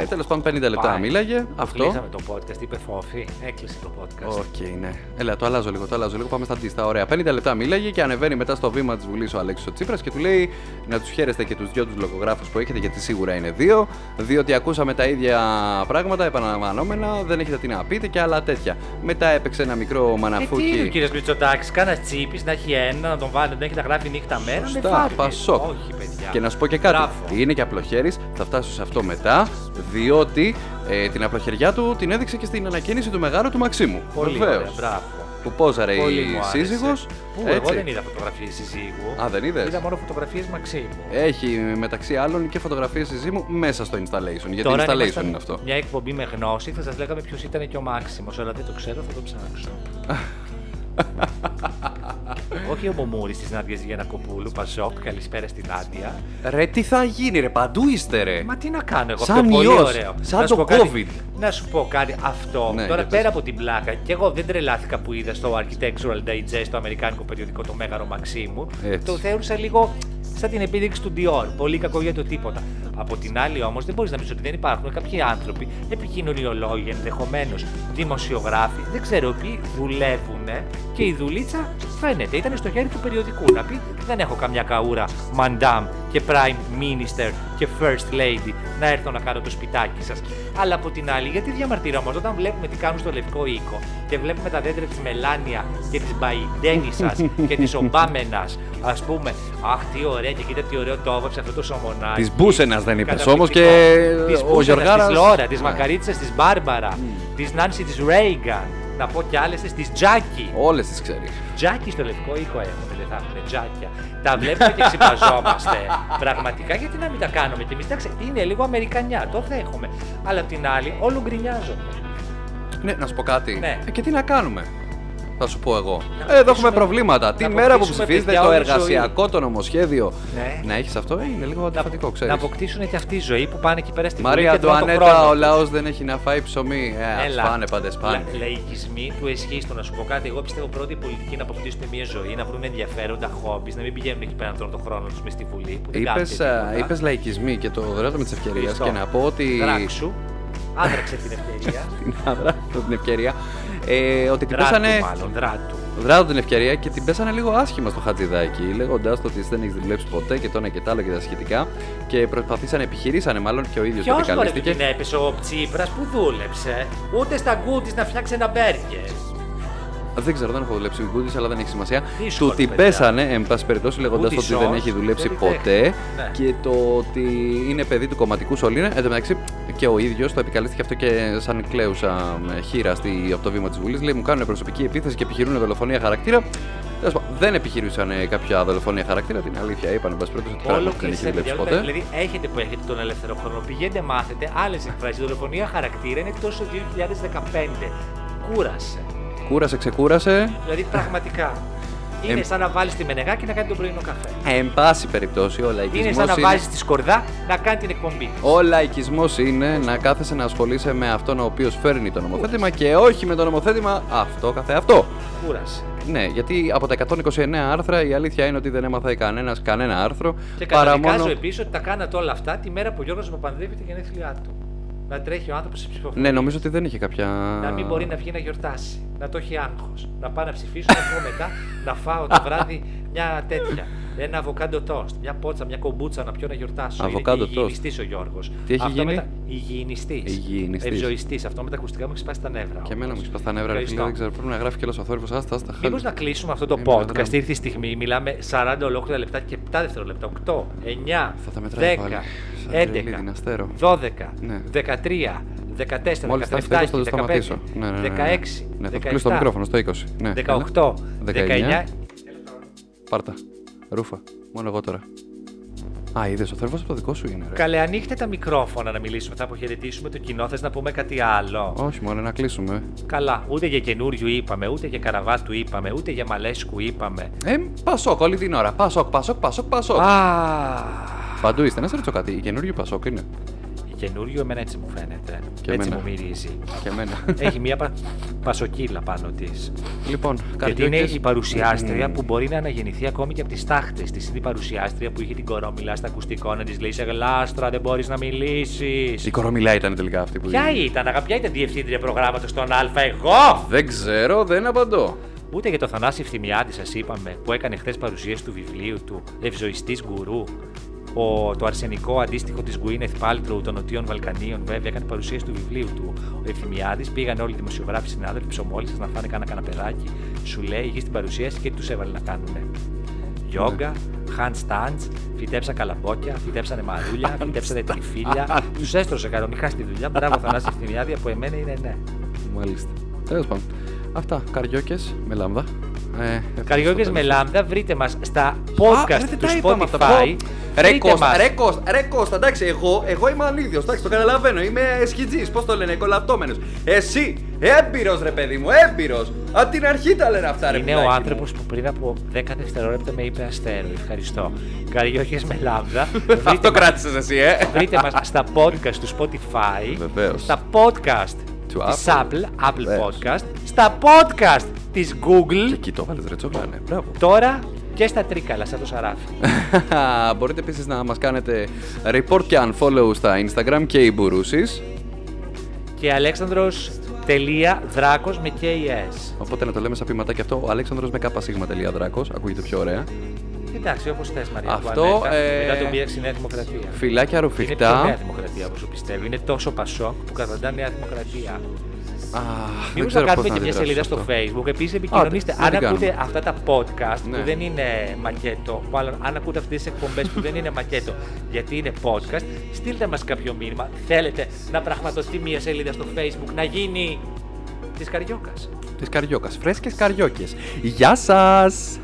Ε, Τέλος πάντων, 50 λεπτά Πάει. μίλαγε. Το Αυτό. κλείσαμε το podcast, είπε φόφη. Έκλεισε το podcast. Οκ, ναι. Έλα, το αλλάζω λίγο, το αλλάζω λίγο. Πάμε στα αντίστα. Ωραία. 50 λεπτά μίλαγε και ανεβαίνει μετά στο βήμα της Βουλής ο Αλέξης ο Τσίπρας και του λέει να τους χαίρεστε και τους δυο τους λογογράφους που έχετε, γιατί σίγουρα είναι δύο. Διότι ακούσαμε τα ίδια πράγματα επαναλαμβανόμενα, δεν έχετε τι να πείτε και άλλα τέτοια. Μετά έπαιξε ένα μικρό Ε, τι είναι ο μαναφούκι. κύριος Μητσοτάκης, κάνα τσίπης να έχει ένα, να τον βάλει, να έχει να γράφει νύχτα μέρα. Σωστά, δεν φάρει. Πασόκ. Όχι, παιδιά. Και να σου πω και κάτι. Μπράβο. Είναι και απλοχέρι, θα φτάσω σε αυτό μετά, διότι ε, την απλοχεριά του την έδειξε και στην ανακαίνιση του μεγάλου του Μαξίμου. Πολύ Βεβαίως. ωραία, μπράβο. Που πόζαρε Πολύ η μου άρεσε. σύζυγος. Πού, έτσι. εγώ δεν είδα φωτογραφίες συζύγου. Α, δεν είδες; Είδα μόνο φωτογραφίες Μαξίμου. Έχει μεταξύ άλλων και φωτογραφίες συζύμου μέσα στο installation. Γιατί Τώρα, αν installation ήμασταν είναι αυτό. Μια εκπομπή με γνώση, θα σας λέγαμε ποιος ήταν και ο Μάξιμος, αλλά δεν το ξέρω, θα το ψάξω. [LAUGHS] Όχι ο Μωμούρη της Νάντια Γιανακοπούλου, Πασόκ, καλησπέρα στην Νάντια. Ρε, τι θα γίνει, ρε, παντού είστε, ρε. Μα τι να κάνω εγώ, Σαν αυτό πολύ ιός, ωραίο. σαν Να σου το πω κάτι- COVID. να σου πω κάτι, αυτό Ναι, τώρα για πέρα πες. από την πλάκα, και εγώ δεν τρελάθηκα που είδα στο Architectural Digest, το αμερικάνικο περιοδικό, το Μέγαρο Μαξίμου. Έτσι. Το θεώρησα λίγο σαν την επίδειξη του Dior. Πολύ κακό για το τίποτα. Από την άλλη όμως, δεν μπορείς να πεις ότι δεν υπάρχουν κάποιοι άνθρωποι, επικοινωνιολόγοι ενδεχομένως, δημοσιογράφοι, δεν ξέρω ποιοι δουλεύουν και η δουλίτσα φαίνεται. Ήταν στο χέρι του περιοδικού να πει: Δεν έχω καμιά καούρα, Madame και Prime Minister και First Lady να έρθω να κάνω το σπιτάκι σας. Αλλά από την άλλη, γιατί διαμαρτυρόμαστε όταν βλέπουμε τι κάνουν στο Λευκό Οίκο και βλέπουμε τα δέντρα της Μελάνια και της Μπαϊντένισσα και της Ομπάμενας, ας πούμε, Αχ, τι ωραία και κοίτα τι ωραίο το έβαψε αυτό το σωμονάκι. Της Μπούσενας δεν είπες Καταπληκτικό. όμως και Της ο Μπούσενας, Γιωργάρας- Της Λόρα, της Ναι. Μακαρίτσα, της Μπάρμπαρα, της Νάνση της Ρέιγκαν. Να πω κι άλλες της Τζάκι. Όλες τις ξέρεις. Τζάκι στο λευκό οίκο έχουν, δεν θα έχουν τζάκια. Τα βλέπουμε και ξυπαζόμαστε. [LAUGHS] Πραγματικά γιατί να μην τα κάνουμε κι εμείς; Εντάξει, είναι λίγο Αμερικανιά, το δέχομαι. Αλλά απ' την άλλη, όλο γκρινιάζονται. Ναι, να σου πω κάτι. Ναι. Ε, και τι να κάνουμε; Θα σου πω εγώ. Να Εδώ έχουμε αποκτήσουμε- προβλήματα. Τη να μέρα που αποκτήσουμε ψηφίζετε παιδιά το όλη ζωή. εργασιακό, το νομοσχέδιο. Ναι. Να έχεις αυτό, ε, είναι λίγο αντιφατικό, να ξέρεις. αποκτήσουν και αυτή η ζωή που πάνε εκεί πέρα στη Βουλή Μαρία και τρώνε το Αντουανέτα, χρόνο ο τους. λαός δεν έχει να φάει ψωμί. Ε, ας Έλα. πάνε πάντες πάνε. Λα- λαϊκισμοί του εσχίστου, να σου πω κάτι. Εγώ πιστεύω πρώτοι οι πολιτικοί να αποκτήσουν μια ζωή, να βρουν ενδιαφέροντα χόμπι, να μην πηγαίνουν εκεί πέρα να τρώνε τον χρόνο τους μες στη Βουλή. Που δεν κάνουν Είπες, και τίποτα. α, είπες λαϊκισμοί και το δράτω με τη ευκαιρία Χριστό. και να πω ότι. Δράξου. Άδραξε την ευκαιρία. [LAUGHS] την άδρα, την ευκαιρία. Ε, ότι την Δράτου, πέσανε. μάλλον, δράτου. Δράτω την ευκαιρία και την πέσανε λίγο άσχημα στο χατζηδάκι, λέγοντας το ότι εσύ δεν έχεις δουλέψει ποτέ και το ένα και το άλλο και τα σχετικά. Και προσπαθήσανε, επιχειρήσανε μάλλον και ο ίδιος το Ποιος μωρέ του επικαλέστηκε. την έπεσε ο Τσίπρας που δούλεψε; Ούτε στα γκούτις να φτιάξει ένα μπέργκερ. Δεν ξέρω, δεν έχω δουλέψει γκούτις, αλλά δεν έχει σημασία. Δύσκολος, του την παιδιά. πέσανε, εν πάση περιπτώσει, λέγοντας Goody ότι δεν sauce, έχει δουλέψει δεν ποτέ δέχεται. Ναι. και το ότι είναι παιδί του κομματικού σωλήνα. Εν τω μεταξύ και ο ίδιος το επικαλέστηκε αυτό και σαν κλαίουσα με χείρα στη, από το βήμα της Βουλής. Λέει: Μου κάνουν προσωπική επίθεση και επιχειρούν δολοφονία χαρακτήρα. Τέλος πάντων, δεν επιχειρούσαν ε, κάποια δολοφονία χαρακτήρα. Την αλήθεια είπαν, εν πάση περιπτώσει, ότι Όλο πράγματι δεν έχει κλειστέ, δουλέψει παιδιά. ποτέ. Δηλαδή, έχετε που έχετε τον ελεύθερο χρόνο. Πηγαίνετε, μάθετε άλλες εκφράσεις. Η δολοφονία χαρακτήρα είναι εκτός το 2015. Κούρασε. Κούρασε, ξεκούρασε. Δηλαδή, πραγματικά. Είναι Εμ- σαν να βάλεις τη μενεγά και να κάνει τον πρωινό καφέ. Εν πάση περιπτώσει, ο λαϊκισμός Είναι σαν να βάζεις τη σκορδά να κάνει την εκπομπή. Ο λαϊκισμός είναι να κάθεσαι να ασχολείσαι με αυτόν ο οποίος φέρνει το νομοθέτημα και όχι με το νομοθέτημα αυτό καθε αυτό. Κούρασε. Ναι, γιατί από τα 129 άρθρα η αλήθεια είναι ότι δεν έμαθε κανένας κανένα άρθρο. Και παρά καταδικάζω μόνο. επίσης ότι τα κάνατε όλα αυτά τη μέρα που ο Γιώργος Παπανδρέου τα γενέθλιά του. Να τρέχει ο άνθρωπος σε ψηφοφορία. Ναι, νομίζω ότι δεν είχε κάποια. Να μην μπορεί να βγει να γιορτάσει. Να το έχει άγχος. Να πάω να ψηφίσω, να βγω μετά να φάω το βράδυ μια τέτοια. Ένα αβοκάντο τόστ, μια πότσα, μια κομπούτσα να πιω να γιορτάσω. Αβοκάντο Είναι τόστ. υγιεινιστής ο Γιώργος. Τι έχει γίνει; Υγιεινιστής. Υγιεινιστής. Ευζοιστή. Αυτό με τα ακουστικά μου έχει σπάσει τα νεύρα. Και εμένα μου έχει σπάσει τα νεύρα, ρε φίλε, δεν ξέρω. Πρέπει να γράφει κιόλα ο θόρυβος. Άστα, άστα. Μήπως να κλείσουμε αυτό το Είμαι podcast. αδράμ. Ήρθε η στιγμή. Μιλάμε 40 ολόκληρα λεπτά και 7 δευτερόλεπτα. 8, 9, Θα τα μετράει 10, πάλι. Σαν τρελή, 11, δυναστέρω. 12, Ναι. 13, 14, Μόλις θα 17, έρθει θα το 15, σταματήσω. Ναι, ναι, ναι, ναι. 16, Ναι, θα κλείσω το 17, μικρόφωνο στο 20. Ναι. 18, 19. Πάρτα. Ρούφα. Μόνο εγώ τώρα. Α, είδες, ο θόρυβος από το δικό σου είναι. Ρε. Καλέ, ανοίχτε τα μικρόφωνα να μιλήσουμε. Θα αποχαιρετήσουμε το κοινό. Θες να πούμε κάτι άλλο; Όχι, μόνο να κλείσουμε. Καλά, ούτε για καινούριου είπαμε, ούτε για καραβάτου είπαμε, ούτε για μαλέσκου είπαμε. Ε, Πασόκ, όλη την ώρα. Πασόκ, Πασόκ, Πασόκ, Πασόκ. Α, Παντού είστε, να σε ρωτήσω κάτι. Η καινούριο Πασόκ είναι. Η καινούριο εμένα έτσι μου φαίνεται. Και έτσι εμένα. μου μυρίζει. Και εμένα. Έχει μία πα... πασοκύλα πάνω της. λοιπόν, Γιατί είναι καρδιόκες. η παρουσιάστρια Μμμ. που μπορεί να αναγεννηθεί ακόμη και από τις τάχτες της. Είναι η παρουσιάστρια που είχε την κορόμιλα στα ακουστικό να της λέει σε γλάστρα, δεν μπορείς να μιλήσεις. Η κορομιλά ήταν τελικά αυτή που. Ποια ήταν, αγα, ποια ήταν διευθύντρια προγράμματος στον Α, εγώ! Δεν ξέρω, δεν απαντώ. Ούτε για το Θανάση Ευθυμιάδη σας είπαμε που έκανε χθες παρουσίαση του βιβλίου του Ευζοιστή Γκουρού. Ο, το αρσενικό αντίστοιχο της Γκουίνεθ Πάλτρου των Νοτιών Βαλκανίων, βέβαια, έκανε παρουσίαση του βιβλίου του. Ο Ευθυμιάδη πήγαν όλοι οι δημοσιογράφοι συνάδελφοι, ψωμόλισε να φάνε κάνα καναπεδάκι. Σου λέει, είχε στην παρουσίαση και τους έβαλε να κάνουν. Γιόγκα, handstands, φυτέψαν καλαμπόκια, φυτέψανε μαρούλια, φυτέψανε τριφύλια. τους έστρωσε κανονικά στη δουλειά. Μπράβο, Θανάση Ευθυμιάδη, από εμένα είναι ναι. Μάλιστα. Τέλος πάντων. Αυτά. Καριόκες με λάμδα. Ε, ευχαριστώ Καριόγες τέλος. με λάμδα, βρείτε μας στα Α, podcast ρε, δεν του τα είπαμε αυτά. Spotify. Ρε Βρείτε Κώστα, μας. ρε Κώστα, ρε Κώστα, εντάξει, εγώ, εγώ είμαι αλήθιος, εντάξει, το καταλαβαίνω, είμαι σχητζής, πώς το λένε, κολαπτώμενος. Εσύ, έμπειρος ρε παιδί μου, έμπειρος. Από την αρχή τα λένε αυτά ρε Είναι πουλάκι ο μου. άνθρωπος που πριν από 10 δευτερόλεπτα με είπε αστέρο. Ευχαριστώ. Καριόγες με λάμδα. [LAUGHS] βρείτε, Αυτό μας, κράτησες εσύ, ε. βρείτε μας στα podcast του Spotify. Βεβαίως. Στα podcast Του της Apple. Apple, Apple Βεβαίως. Podcast. Στα podcast της Και Google. εκεί το βάλες ρε τσόκλανε, μπράβο. Τώρα και στα τρίκαλα, σαν το σαράφι. [LAUGHS] Μπορείτε επίσης να μας κάνετε report και unfollow στα Instagram και οι μπουρούσεις. και Αλέξανδρος τελεία δράκος με KS. Οπότε να το λέμε σαν ποιηματά και αυτό, ο Αλέξανδρος με καπασίγμα.δράκος, ακούγεται πιο ωραία. Εντάξει, όπως θες, Μαρία. Αυτό, Αντουανέτα, ε, Μετά τον πήραξε η Νέα Δημοκρατία. Φιλάκια Είναι πιο Νέα ρουφιχτά. Δημοκρατία όπως πιστεύει. Είναι τόσο πασόκ που καταντά Νέα Δημοκρατία. Α, δεν Μήπω να ξέρω κάνουμε πώς και μια αντιδράσω σελίδα σε στο αυτό. Facebook. Επίσης, επικοινωνήστε. δεν Αν την ακούτε κάνουμε. αυτά τα podcast Ναι. που δεν είναι μακέτο, μάλλον αν ακούτε αυτές τις εκπομπές που δεν είναι μακέτο, γιατί είναι podcast, στείλτε μας κάποιο μήνυμα. Θέλετε να πραγματοθεί μια σελίδα στο Facebook να γίνει της Καριόκας. Της Καριόκας, φρέσκες Καριόκες. Γεια σας!